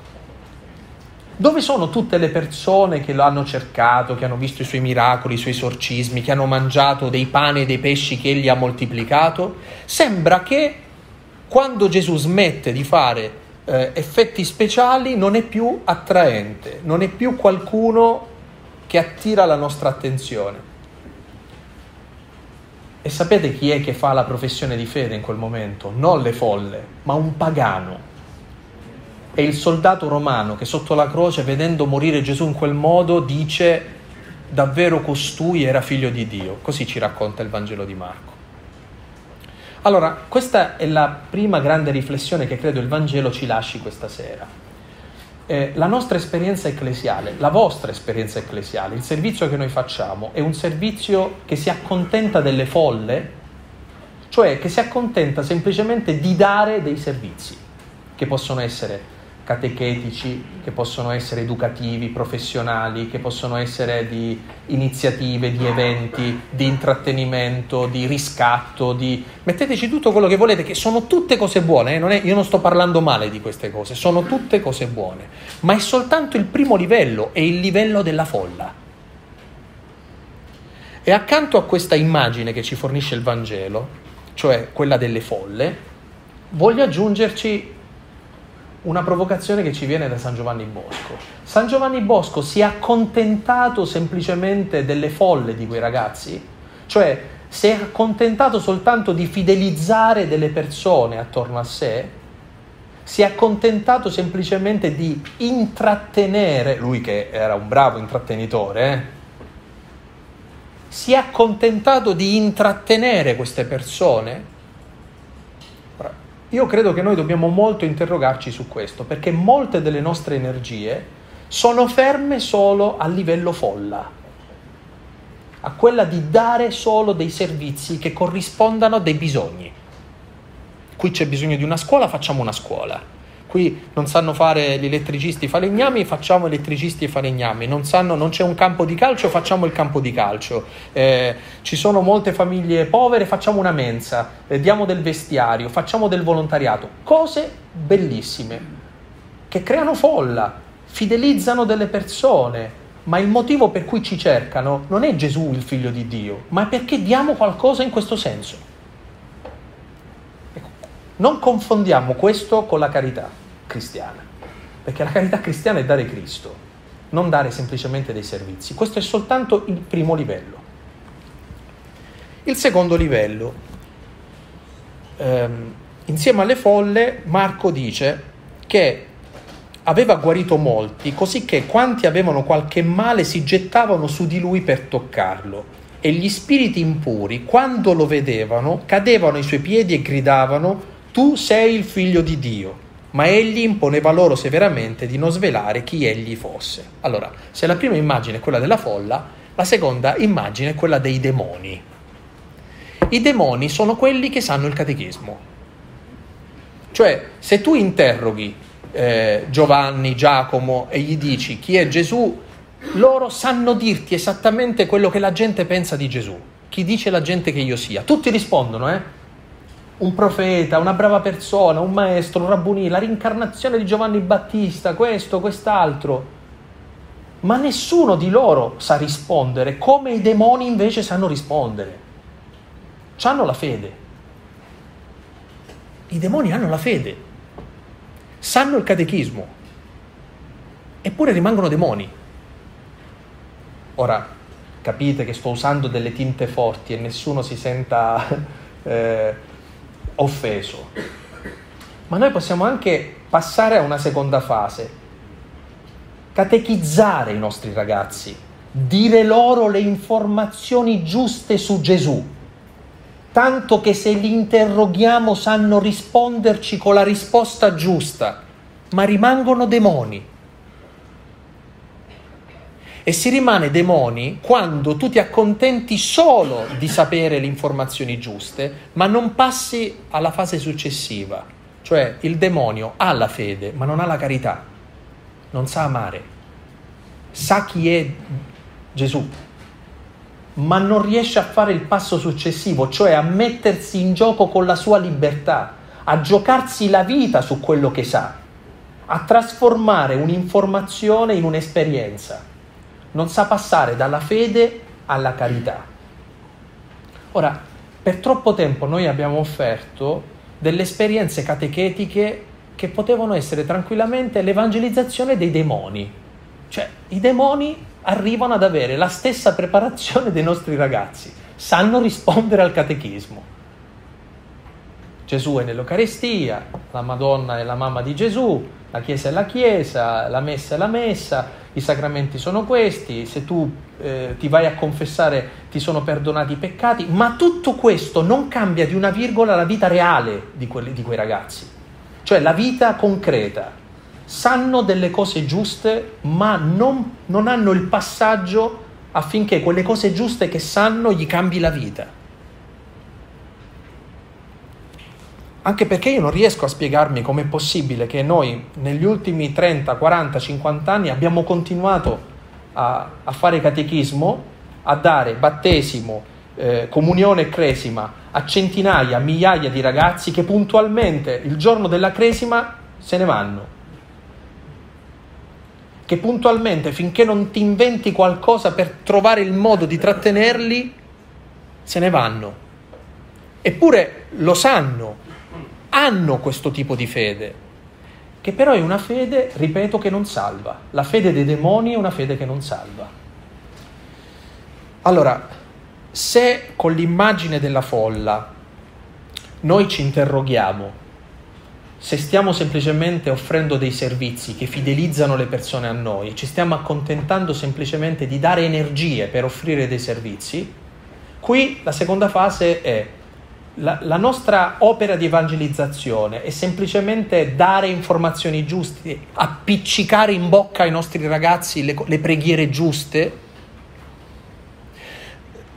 Dove sono tutte le persone che lo hanno cercato, che hanno visto i suoi miracoli, i suoi esorcismi, che hanno mangiato dei pani e dei pesci che egli ha moltiplicato? Sembra che quando Gesù smette di fare eh, effetti speciali non è più attraente, non è più qualcuno che attira la nostra attenzione. E sapete chi è che fa la professione di fede in quel momento? Non le folle, ma un pagano e il soldato romano che sotto la croce, vedendo morire Gesù in quel modo, dice davvero costui era figlio di Dio. Così ci racconta il Vangelo di Marco. Allora, questa è la prima grande riflessione che credo il Vangelo ci lasci questa sera. Eh, la nostra esperienza ecclesiale, la vostra esperienza ecclesiale, il servizio che noi facciamo è un servizio che si accontenta delle folle, cioè che si accontenta semplicemente di dare dei servizi, che possono essere catechetici, che possono essere educativi, professionali, che possono essere di iniziative, di eventi, di intrattenimento, di riscatto, di... metteteci tutto quello che volete, che sono tutte cose buone, eh? non è... io non sto parlando male di queste cose, sono tutte cose buone, ma è soltanto il primo livello, è il livello della folla. E accanto a questa immagine che ci fornisce il Vangelo, cioè quella delle folle, voglio aggiungerci una provocazione che ci viene da San Giovanni Bosco. San Giovanni Bosco si è accontentato semplicemente delle folle di quei ragazzi, cioè si è accontentato soltanto di fidelizzare delle persone attorno a sé, si è accontentato semplicemente di intrattenere, lui che era un bravo intrattenitore, eh? si è accontentato di intrattenere queste persone io credo che noi dobbiamo molto interrogarci su questo, perché molte delle nostre energie sono ferme solo a livello folla, a quella di dare solo dei servizi che corrispondano a dei bisogni. Qui c'è bisogno di una scuola, facciamo una scuola qui non sanno fare gli elettricisti falegnami, facciamo elettricisti e falegnami, non, sanno, non c'è un campo di calcio, facciamo il campo di calcio, eh, ci sono molte famiglie povere, facciamo una mensa, eh, diamo del vestiario, facciamo del volontariato, cose bellissime che creano folla, fidelizzano delle persone, ma il motivo per cui ci cercano non è Gesù il figlio di Dio, ma è perché diamo qualcosa in questo senso. Non confondiamo questo con la carità cristiana, perché la carità cristiana è dare Cristo, non dare semplicemente dei servizi. Questo è soltanto il primo livello. Il secondo livello, ehm, insieme alle folle, Marco dice che aveva guarito molti, così che quanti avevano qualche male si gettavano su di lui per toccarlo. E gli spiriti impuri, quando lo vedevano, cadevano ai suoi piedi e gridavano, tu sei il figlio di Dio. Ma egli imponeva loro severamente di non svelare chi egli fosse. Allora, se la prima immagine è quella della folla, la seconda immagine è quella dei demoni. I demoni sono quelli che sanno il catechismo. Cioè, se tu interroghi eh, Giovanni, Giacomo e gli dici chi è Gesù, loro sanno dirti esattamente quello che la gente pensa di Gesù. Chi dice la gente che io sia? Tutti rispondono, eh? Un profeta, una brava persona, un maestro, un rabbunì, la rincarnazione di Giovanni Battista, questo, quest'altro. Ma nessuno di loro sa rispondere come i demoni invece sanno rispondere. Hanno la fede. I demoni hanno la fede, sanno il catechismo, eppure rimangono demoni. Ora, capite che sto usando delle tinte forti e nessuno si senta... Eh, offeso. Ma noi possiamo anche passare a una seconda fase, catechizzare i nostri ragazzi, dire loro le informazioni giuste su Gesù, tanto che se li interroghiamo sanno risponderci con la risposta giusta, ma rimangono demoni. E si rimane demoni quando tu ti accontenti solo di sapere le informazioni giuste, ma non passi alla fase successiva. Cioè il demonio ha la fede, ma non ha la carità, non sa amare, sa chi è Gesù, ma non riesce a fare il passo successivo, cioè a mettersi in gioco con la sua libertà, a giocarsi la vita su quello che sa, a trasformare un'informazione in un'esperienza non sa passare dalla fede alla carità. Ora, per troppo tempo noi abbiamo offerto delle esperienze catechetiche che potevano essere tranquillamente l'evangelizzazione dei demoni. Cioè, i demoni arrivano ad avere la stessa preparazione dei nostri ragazzi, sanno rispondere al catechismo. Gesù è nell'Eucarestia, la Madonna è la mamma di Gesù, La Chiesa è la Chiesa, la Messa è la Messa, i sacramenti sono questi, se tu eh, ti vai a confessare ti sono perdonati i peccati, ma tutto questo non cambia di una virgola la vita reale di, quelli, di quei ragazzi, cioè la vita concreta. Sanno delle cose giuste, ma non, non hanno il passaggio affinché quelle cose giuste che sanno gli cambi la vita. Anche perché io non riesco a spiegarmi com'è possibile che noi negli ultimi 30, 40, 50 anni abbiamo continuato a, a fare catechismo, a dare battesimo, eh, comunione e cresima a centinaia, migliaia di ragazzi che puntualmente il giorno della cresima se ne vanno. Che puntualmente, finché non ti inventi qualcosa per trovare il modo di trattenerli, se ne vanno. Eppure lo sanno, hanno questo tipo di fede, che però è una fede, ripeto, che non salva. La fede dei demoni è una fede che non salva. Allora, se con l'immagine della folla noi ci interroghiamo se stiamo semplicemente offrendo dei servizi che fidelizzano le persone a noi, ci stiamo accontentando semplicemente di dare energie per offrire dei servizi, qui la seconda fase è la, la, nostra opera di evangelizzazione è semplicemente dare informazioni giuste, appiccicare in bocca ai nostri ragazzi le, le preghiere giuste.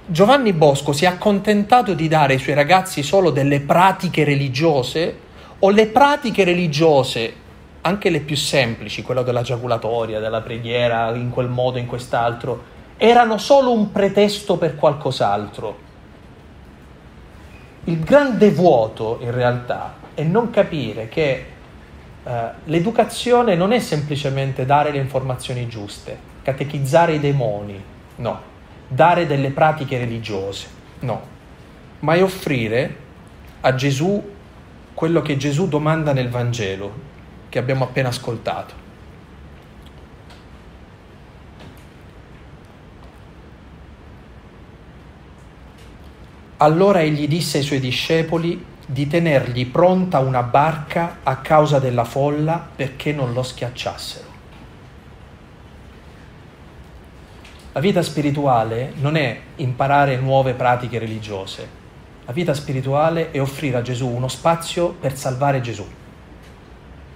Giovanni Bosco si è accontentato di dare ai suoi ragazzi solo delle pratiche religiose o le pratiche religiose, anche le più semplici, quella della giaculatoria, della preghiera in quel modo, in quest'altro, erano solo un pretesto per qualcos'altro il grande vuoto in realtà è non capire che uh, l'educazione non è semplicemente dare le informazioni giuste, catechizzare i demoni, no, dare delle pratiche religiose, no, ma è offrire a Gesù quello che Gesù domanda nel Vangelo che abbiamo appena ascoltato. Allora egli disse ai suoi discepoli di tenergli pronta una barca a causa della folla perché non lo schiacciassero. La vita spirituale non è imparare nuove pratiche religiose. La vita spirituale è offrire a Gesù uno spazio per salvare Gesù,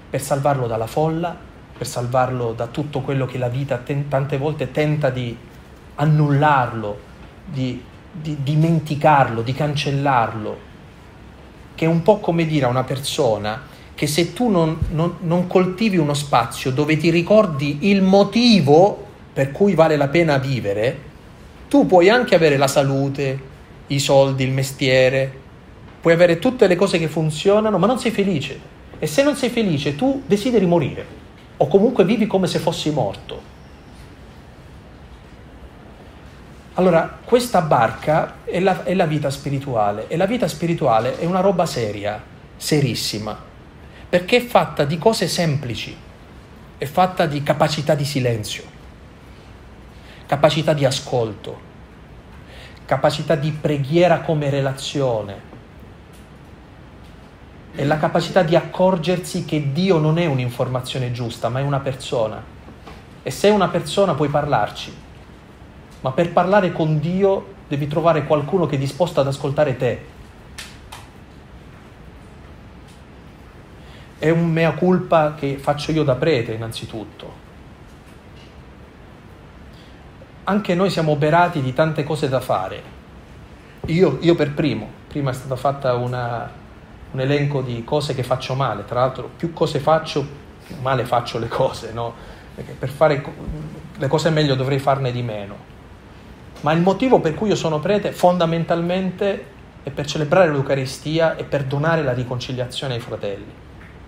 per salvarlo dalla folla, per salvarlo da tutto quello che la vita tante volte tenta di annullarlo, di di dimenticarlo, di cancellarlo, che è un po' come dire a una persona che se tu non, non, non coltivi uno spazio dove ti ricordi il motivo per cui vale la pena vivere, tu puoi anche avere la salute, i soldi, il mestiere, puoi avere tutte le cose che funzionano, ma non sei felice. E se non sei felice, tu desideri morire, o comunque vivi come se fossi morto. Allora, questa barca è la, è la, vita spirituale e la vita spirituale è una roba seria, serissima, perché è fatta di cose semplici, è fatta di capacità di silenzio, capacità di ascolto, capacità di preghiera come relazione e la capacità di accorgersi che Dio non è un'informazione giusta, ma è una persona. E se è una persona puoi parlarci ma per parlare con Dio devi trovare qualcuno che è disposto ad ascoltare te. È un mea culpa che faccio io da prete innanzitutto. Anche noi siamo oberati di tante cose da fare. Io, io per primo, prima è stato fatto un elenco di cose che faccio male, tra l'altro più cose faccio, più male faccio le cose, no? Perché per fare le cose meglio dovrei farne di meno ma il motivo per cui io sono prete fondamentalmente è per celebrare l'Eucaristia e per donare la riconciliazione ai fratelli,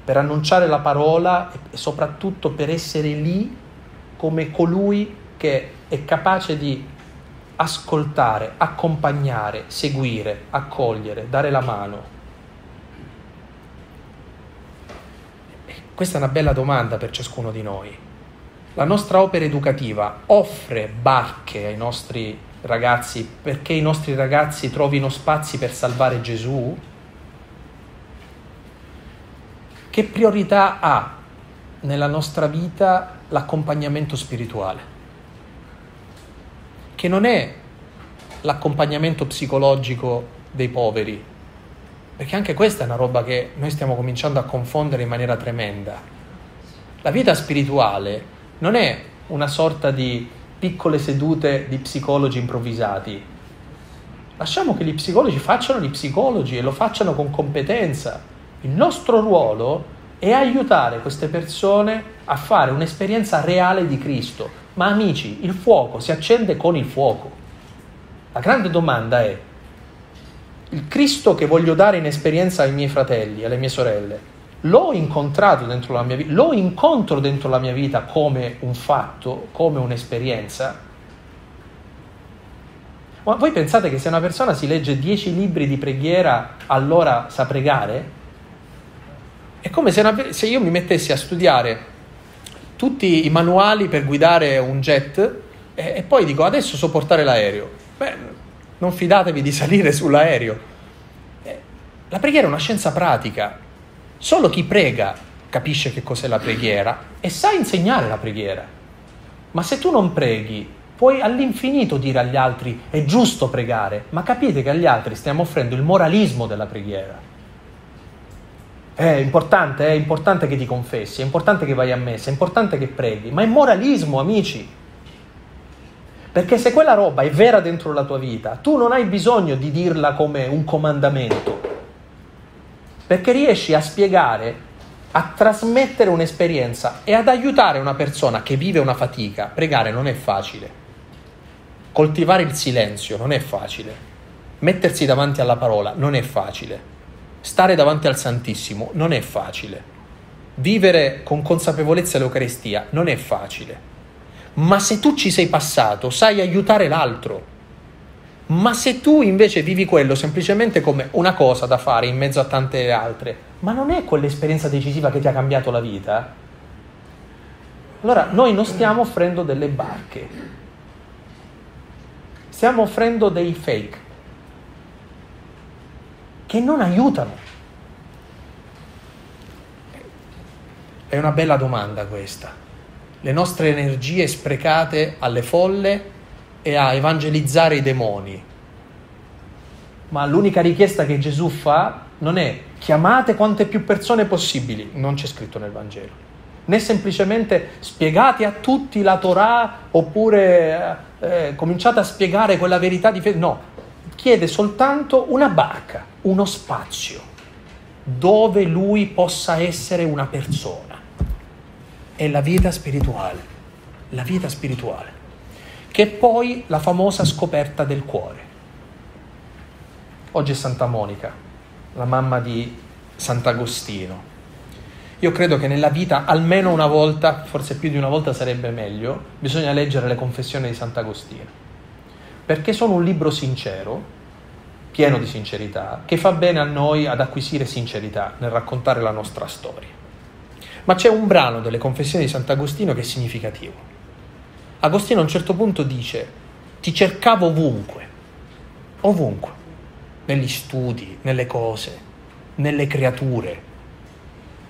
per annunciare la parola e soprattutto per essere lì come colui che è capace di ascoltare, accompagnare, seguire, accogliere, dare la mano. Questa è una bella domanda per ciascuno di noi. La nostra opera educativa offre barche ai nostri ragazzi perché i nostri ragazzi trovino spazi per salvare Gesù? Che priorità ha nella nostra vita l'accompagnamento spirituale, che non è l'accompagnamento psicologico dei poveri, perché anche questa è una roba che noi stiamo cominciando a confondere in maniera tremenda. La vita spirituale non è una sorta di piccole sedute di psicologi improvvisati. Lasciamo che gli psicologi facciano gli psicologi e lo facciano con competenza. Il nostro ruolo è aiutare queste persone a fare un'esperienza reale di Cristo. Ma amici, il fuoco si accende con il fuoco. La grande domanda è, il Cristo che voglio dare in esperienza ai miei fratelli, alle mie sorelle, l'ho incontrato dentro la mia vita, lo incontro dentro la mia vita come un fatto, come un'esperienza? Ma voi pensate che se una persona si legge dieci libri di preghiera, allora sa pregare? È come se, una, se io mi mettessi a studiare tutti i manuali per guidare un jet e, e poi dico adesso so portare l'aereo. Beh, non fidatevi di salire sull'aereo. Eh, la preghiera è una scienza pratica. Solo chi prega capisce che cos'è la preghiera e sa insegnare la preghiera. Ma se tu non preghi, puoi all'infinito dire agli altri è giusto pregare, ma capite che agli altri stiamo offrendo il moralismo della preghiera. È importante, è importante che ti confessi, è importante che vai a messa, è importante che preghi, ma è moralismo, amici. Perché se quella roba è vera dentro la tua vita, tu non hai bisogno di dirla come un comandamento, perché riesci a spiegare, a trasmettere un'esperienza e ad aiutare una persona che vive una fatica. Pregare non è facile. Coltivare il silenzio non è facile. Mettersi davanti alla parola non è facile. Stare davanti al Santissimo non è facile. Vivere con consapevolezza l'Eucaristia non è facile ma se tu ci sei passato, sai aiutare l'altro. Ma se tu invece vivi quello semplicemente come una cosa da fare in mezzo a tante altre, ma non è quell'esperienza decisiva che ti ha cambiato la vita, allora noi non stiamo offrendo delle barche, stiamo offrendo dei fake che non aiutano. È una bella domanda questa. Le nostre energie sprecate alle folle e a evangelizzare i demoni. Ma l'unica richiesta che Gesù fa non è chiamate quante più persone possibili, non c'è scritto nel Vangelo, né semplicemente spiegate a tutti la Torah oppure eh, cominciate a spiegare quella verità di fede, no, chiede soltanto una barca, uno spazio dove lui possa essere una persona. È la vita spirituale, la vita spirituale, che è poi la famosa scoperta del cuore. Oggi è Santa Monica, la mamma di Sant'Agostino. Io credo che nella vita, almeno una volta, forse più di una volta sarebbe meglio, bisogna leggere le confessioni di Sant'Agostino, perché sono un libro sincero, pieno di sincerità, che fa bene a noi ad acquisire sincerità nel raccontare la nostra storia. Ma c'è un brano delle confessioni di Sant'Agostino che è significativo. Agostino a un certo punto dice, ti cercavo ovunque, ovunque, negli studi, nelle cose, nelle creature,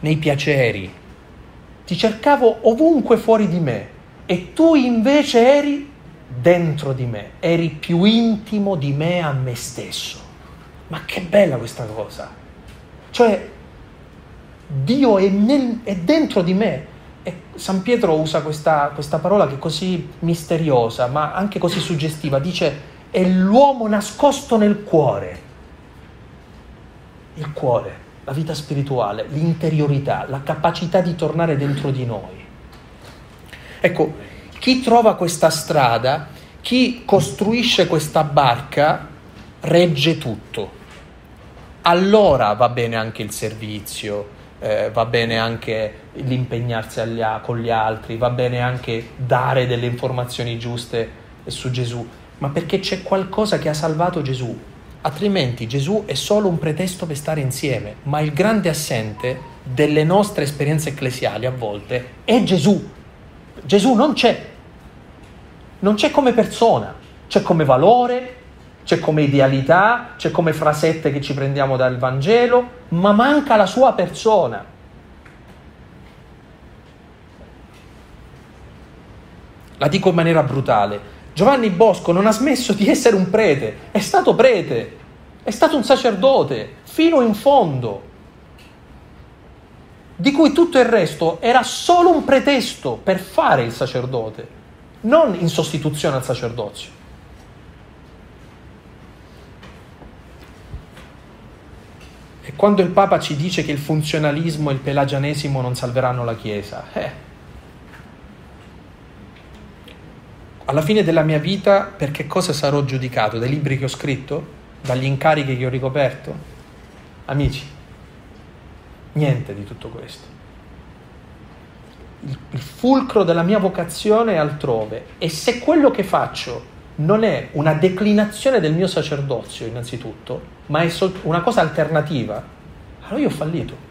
nei piaceri. Ti cercavo ovunque fuori di me e tu invece eri dentro di me, eri più intimo di me a me stesso. Ma che bella questa cosa! Cioè, Dio è, nel, è dentro di me. E San Pietro usa questa, questa parola che è così misteriosa, ma anche così suggestiva. Dice, è l'uomo nascosto nel cuore. Il cuore, la vita spirituale, l'interiorità, la capacità di tornare dentro di noi. Ecco, chi trova questa strada, chi costruisce questa barca, regge tutto. Allora va bene anche il servizio, eh, va bene anche l'impegnarsi agli, con gli altri, va bene anche dare delle informazioni giuste su Gesù, ma perché c'è qualcosa che ha salvato Gesù. Altrimenti Gesù è solo un pretesto per stare insieme, ma il grande assente delle nostre esperienze ecclesiali a volte è Gesù. Gesù non c'è, non c'è come persona, c'è come valore, c'è come idealità, c'è come frasette che ci prendiamo dal Vangelo, ma manca la sua persona. La dico in maniera brutale. Giovanni Bosco non ha smesso di essere un prete, è stato prete, è stato un sacerdote fino in fondo, di cui tutto il resto era solo un pretesto per fare il sacerdote, non in sostituzione al sacerdozio. E quando il Papa ci dice che il funzionalismo e il pelagianesimo non salveranno la Chiesa, eh, alla fine della mia vita per che cosa sarò giudicato? Dai libri che ho scritto? Dagli incarichi che ho ricoperto? Amici, niente di tutto questo. Il, il fulcro della mia vocazione è altrove e se quello che faccio non è una declinazione del mio sacerdozio innanzitutto, ma è sol- una cosa alternativa, allora io ho fallito.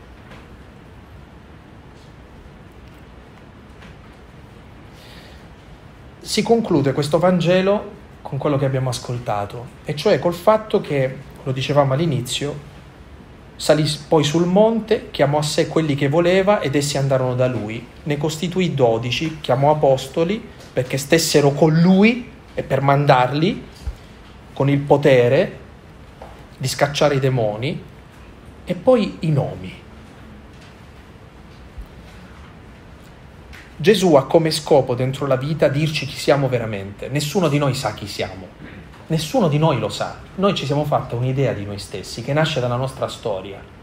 si conclude questo Vangelo con quello che abbiamo ascoltato, e cioè col fatto che, lo dicevamo all'inizio, salì poi sul monte, chiamò a sé quelli che voleva ed essi andarono da lui, ne costituì dodici, chiamò apostoli perché stessero con lui e per mandarli con il potere di scacciare i demoni e poi i nomi. Gesù ha come scopo dentro la vita dirci chi siamo veramente. Nessuno di noi sa chi siamo. Nessuno di noi lo sa. Noi ci siamo fatti un'idea di noi stessi che nasce dalla nostra storia.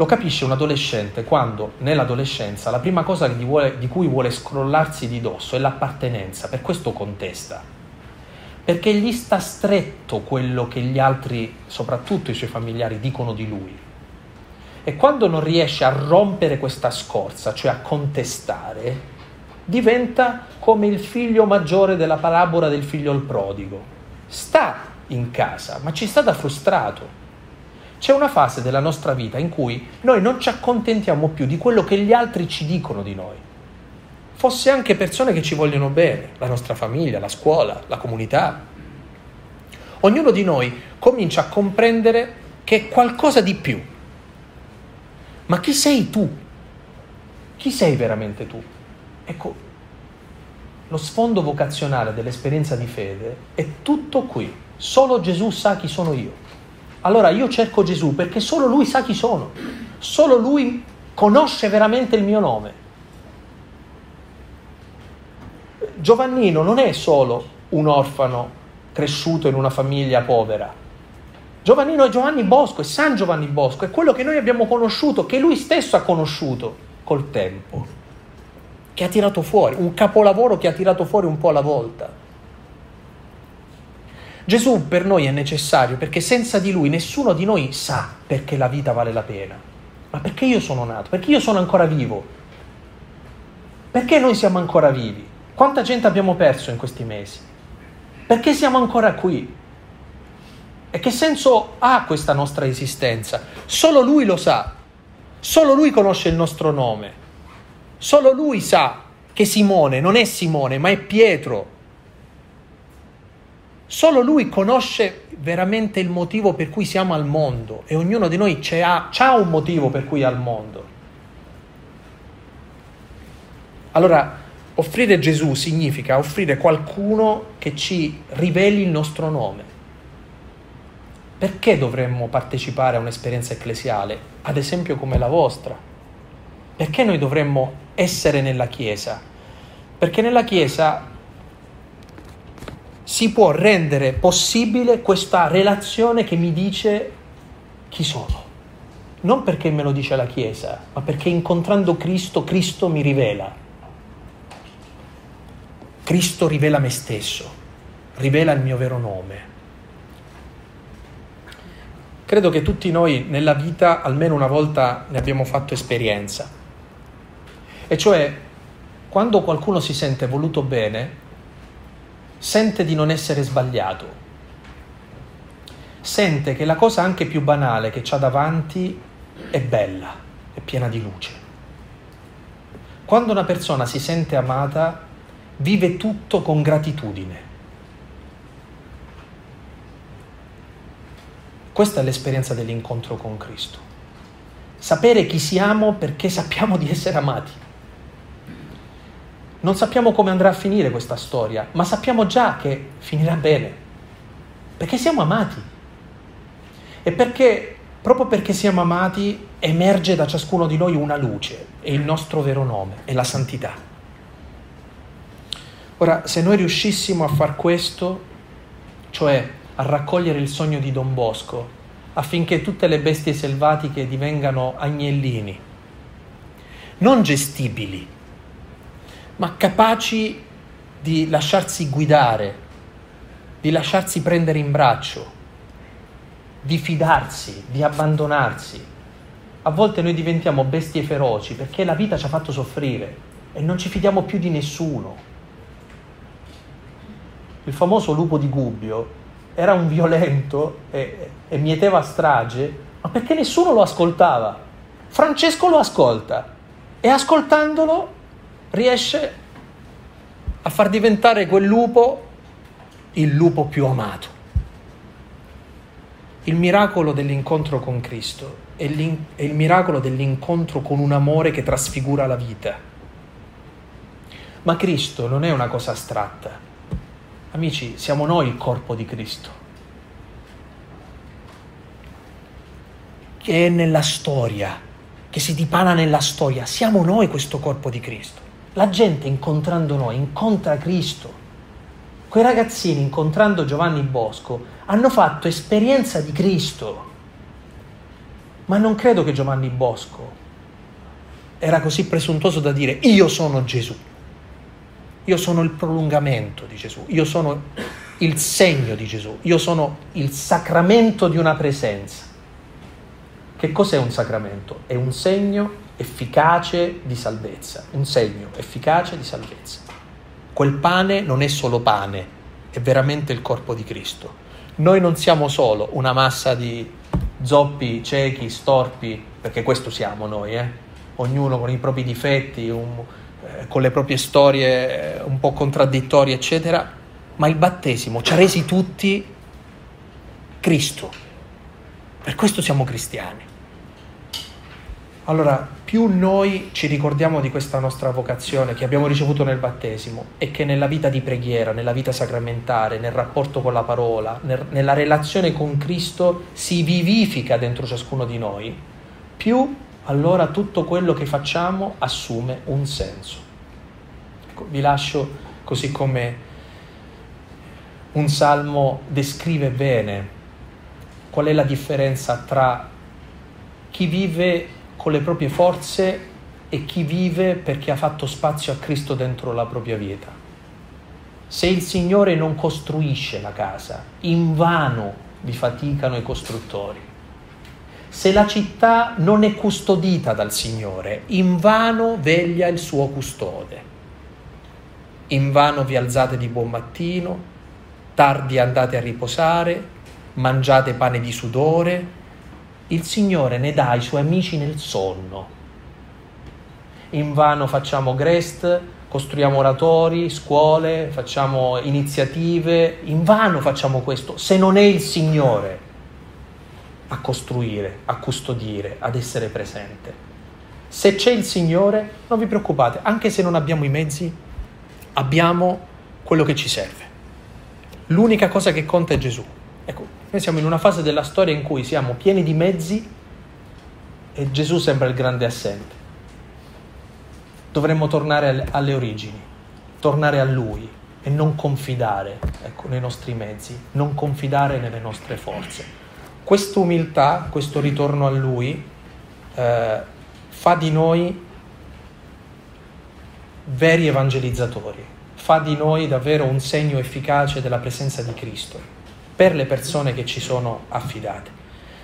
Lo capisce un adolescente quando nell'adolescenza la prima cosa di, vuole, di cui vuole scrollarsi di dosso è l'appartenenza, per questo contesta. Perché gli sta stretto quello che gli altri, soprattutto i suoi familiari, dicono di lui e quando non riesce a rompere questa scorza, cioè a contestare, diventa come il figlio maggiore della parabola del figlio il prodigo. Sta in casa, ma ci sta da frustrato. C'è una fase della nostra vita in cui noi non ci accontentiamo più di quello che gli altri ci dicono di noi. Fosse anche persone che ci vogliono bene, la nostra famiglia, la scuola, la comunità. Ognuno di noi comincia a comprendere che è qualcosa di più ma chi sei tu? Chi sei veramente tu? Ecco, lo sfondo vocazionale dell'esperienza di fede è tutto qui. Solo Gesù sa chi sono io. Allora io cerco Gesù perché solo Lui sa chi sono. Solo Lui conosce veramente il mio nome. Giovannino non è solo un orfano cresciuto in una famiglia povera. Giovannino è Giovanni Bosco, è San Giovanni Bosco, è quello che noi abbiamo conosciuto, che lui stesso ha conosciuto col tempo, che ha tirato fuori, un capolavoro che ha tirato fuori un po' alla volta. Gesù per noi è necessario perché senza di lui nessuno di noi sa perché la vita vale la pena, ma perché io sono nato, perché io sono ancora vivo, perché noi siamo ancora vivi, quanta gente abbiamo perso in questi mesi, perché siamo ancora qui. E che senso ha questa nostra esistenza? Solo lui lo sa, solo lui conosce il nostro nome, solo lui sa che Simone non è Simone, ma è Pietro. Solo lui conosce veramente il motivo per cui siamo al mondo e ognuno di noi ha, un motivo per cui è al mondo. Allora, offrire Gesù significa offrire qualcuno che ci riveli il nostro nome perché dovremmo partecipare a un'esperienza ecclesiale, ad esempio come la vostra? Perché noi dovremmo essere nella Chiesa? Perché nella Chiesa si può rendere possibile questa relazione che mi dice chi sono. Non perché me lo dice la Chiesa, ma perché incontrando Cristo, Cristo mi rivela. Cristo rivela me stesso, rivela il mio vero nome. Credo che tutti noi nella vita almeno una volta ne abbiamo fatto esperienza. E cioè, quando qualcuno si sente voluto bene, sente di non essere sbagliato. Sente che la cosa anche più banale che c'ha davanti è bella, è piena di luce. Quando una persona si sente amata, vive tutto con gratitudine Questa è l'esperienza dell'incontro con Cristo. Sapere chi siamo perché sappiamo di essere amati. Non sappiamo come andrà a finire questa storia, ma sappiamo già che finirà bene, perché siamo amati. E perché, proprio perché siamo amati, emerge da ciascuno di noi una luce, è il nostro vero nome, è la santità. Ora, se noi riuscissimo a far questo, cioè a raccogliere il sogno di Don Bosco, affinché tutte le bestie selvatiche divengano agnellini, non gestibili, ma capaci di lasciarsi guidare, di lasciarsi prendere in braccio, di fidarsi, di abbandonarsi. A volte noi diventiamo bestie feroci perché la vita ci ha fatto soffrire e non ci fidiamo più di nessuno. Il famoso lupo di Gubbio era un violento e, e mieteva strage, ma perché nessuno lo ascoltava. Francesco lo ascolta e ascoltandolo riesce a far diventare quel lupo il lupo più amato. Il miracolo dell'incontro con Cristo è, è, il miracolo dell'incontro con un amore che trasfigura la vita. Ma Cristo non è una cosa astratta. Amici, siamo noi il corpo di Cristo. Che è nella storia, che si dipana nella storia. Siamo noi questo corpo di Cristo. La gente incontrando noi incontra Cristo. Quei ragazzini incontrando Giovanni Bosco hanno fatto esperienza di Cristo. Ma non credo che Giovanni Bosco era così presuntuoso da dire io sono Gesù. Io sono il prolungamento di Gesù, io sono il segno di Gesù, io sono il sacramento di una presenza. Che cos'è un sacramento? È un segno efficace di salvezza, un segno efficace di salvezza. Quel pane non è solo pane, è veramente il corpo di Cristo. Noi non siamo solo una massa di zoppi, ciechi, storpi, perché questo siamo noi, eh? ognuno con i propri difetti, un, eh, con le proprie storie eh, un po' contraddittorie, eccetera, ma il battesimo ci ha resi tutti Cristo. Per questo siamo cristiani. Allora, più noi ci ricordiamo di questa nostra vocazione che abbiamo ricevuto nel battesimo e che nella vita di preghiera, nella vita sacramentale, nel rapporto con la parola, nel, nella relazione con Cristo si vivifica dentro ciascuno di noi, più allora tutto quello che facciamo assume un senso. Ecco, vi lascio così come un salmo descrive bene qual è la differenza tra chi vive con le proprie forze e chi vive perché ha fatto spazio a Cristo dentro la propria vita. Se il Signore non costruisce la casa, invano vi faticano i costruttori. Se la città non è custodita dal Signore, invano veglia il suo custode. Invano vi alzate di buon mattino, tardi andate a riposare, mangiate pane di sudore, il Signore ne dà ai suoi amici nel sonno. In vano facciamo grest, costruiamo oratori, scuole, facciamo iniziative, in vano facciamo questo, se non è il Signore a costruire, a custodire, ad essere presente. Se c'è il Signore, non vi preoccupate, anche se non abbiamo i mezzi, abbiamo quello che ci serve. L'unica cosa che conta è Gesù. Ecco, noi siamo in una fase della storia in cui siamo pieni di mezzi e Gesù sembra il grande assente. Dovremmo tornare alle origini, tornare a Lui e non confidare ecco, nei nostri mezzi, non confidare nelle nostre forze. Questa umiltà, questo ritorno a Lui, eh, fa di noi veri evangelizzatori, fa di noi davvero un segno efficace della presenza di Cristo per le persone che ci sono affidate.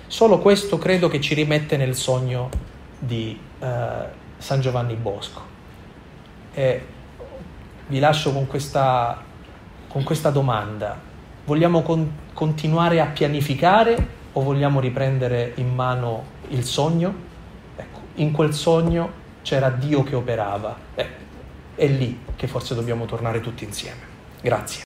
Solo questo credo che ci rimette nel sogno di eh, San Giovanni Bosco. E vi lascio con questa, con questa domanda. Vogliamo con, continuare a pianificare o vogliamo riprendere in mano il sogno? Ecco, in quel sogno c'era Dio che operava. Eh, è lì che forse dobbiamo tornare tutti insieme. Grazie.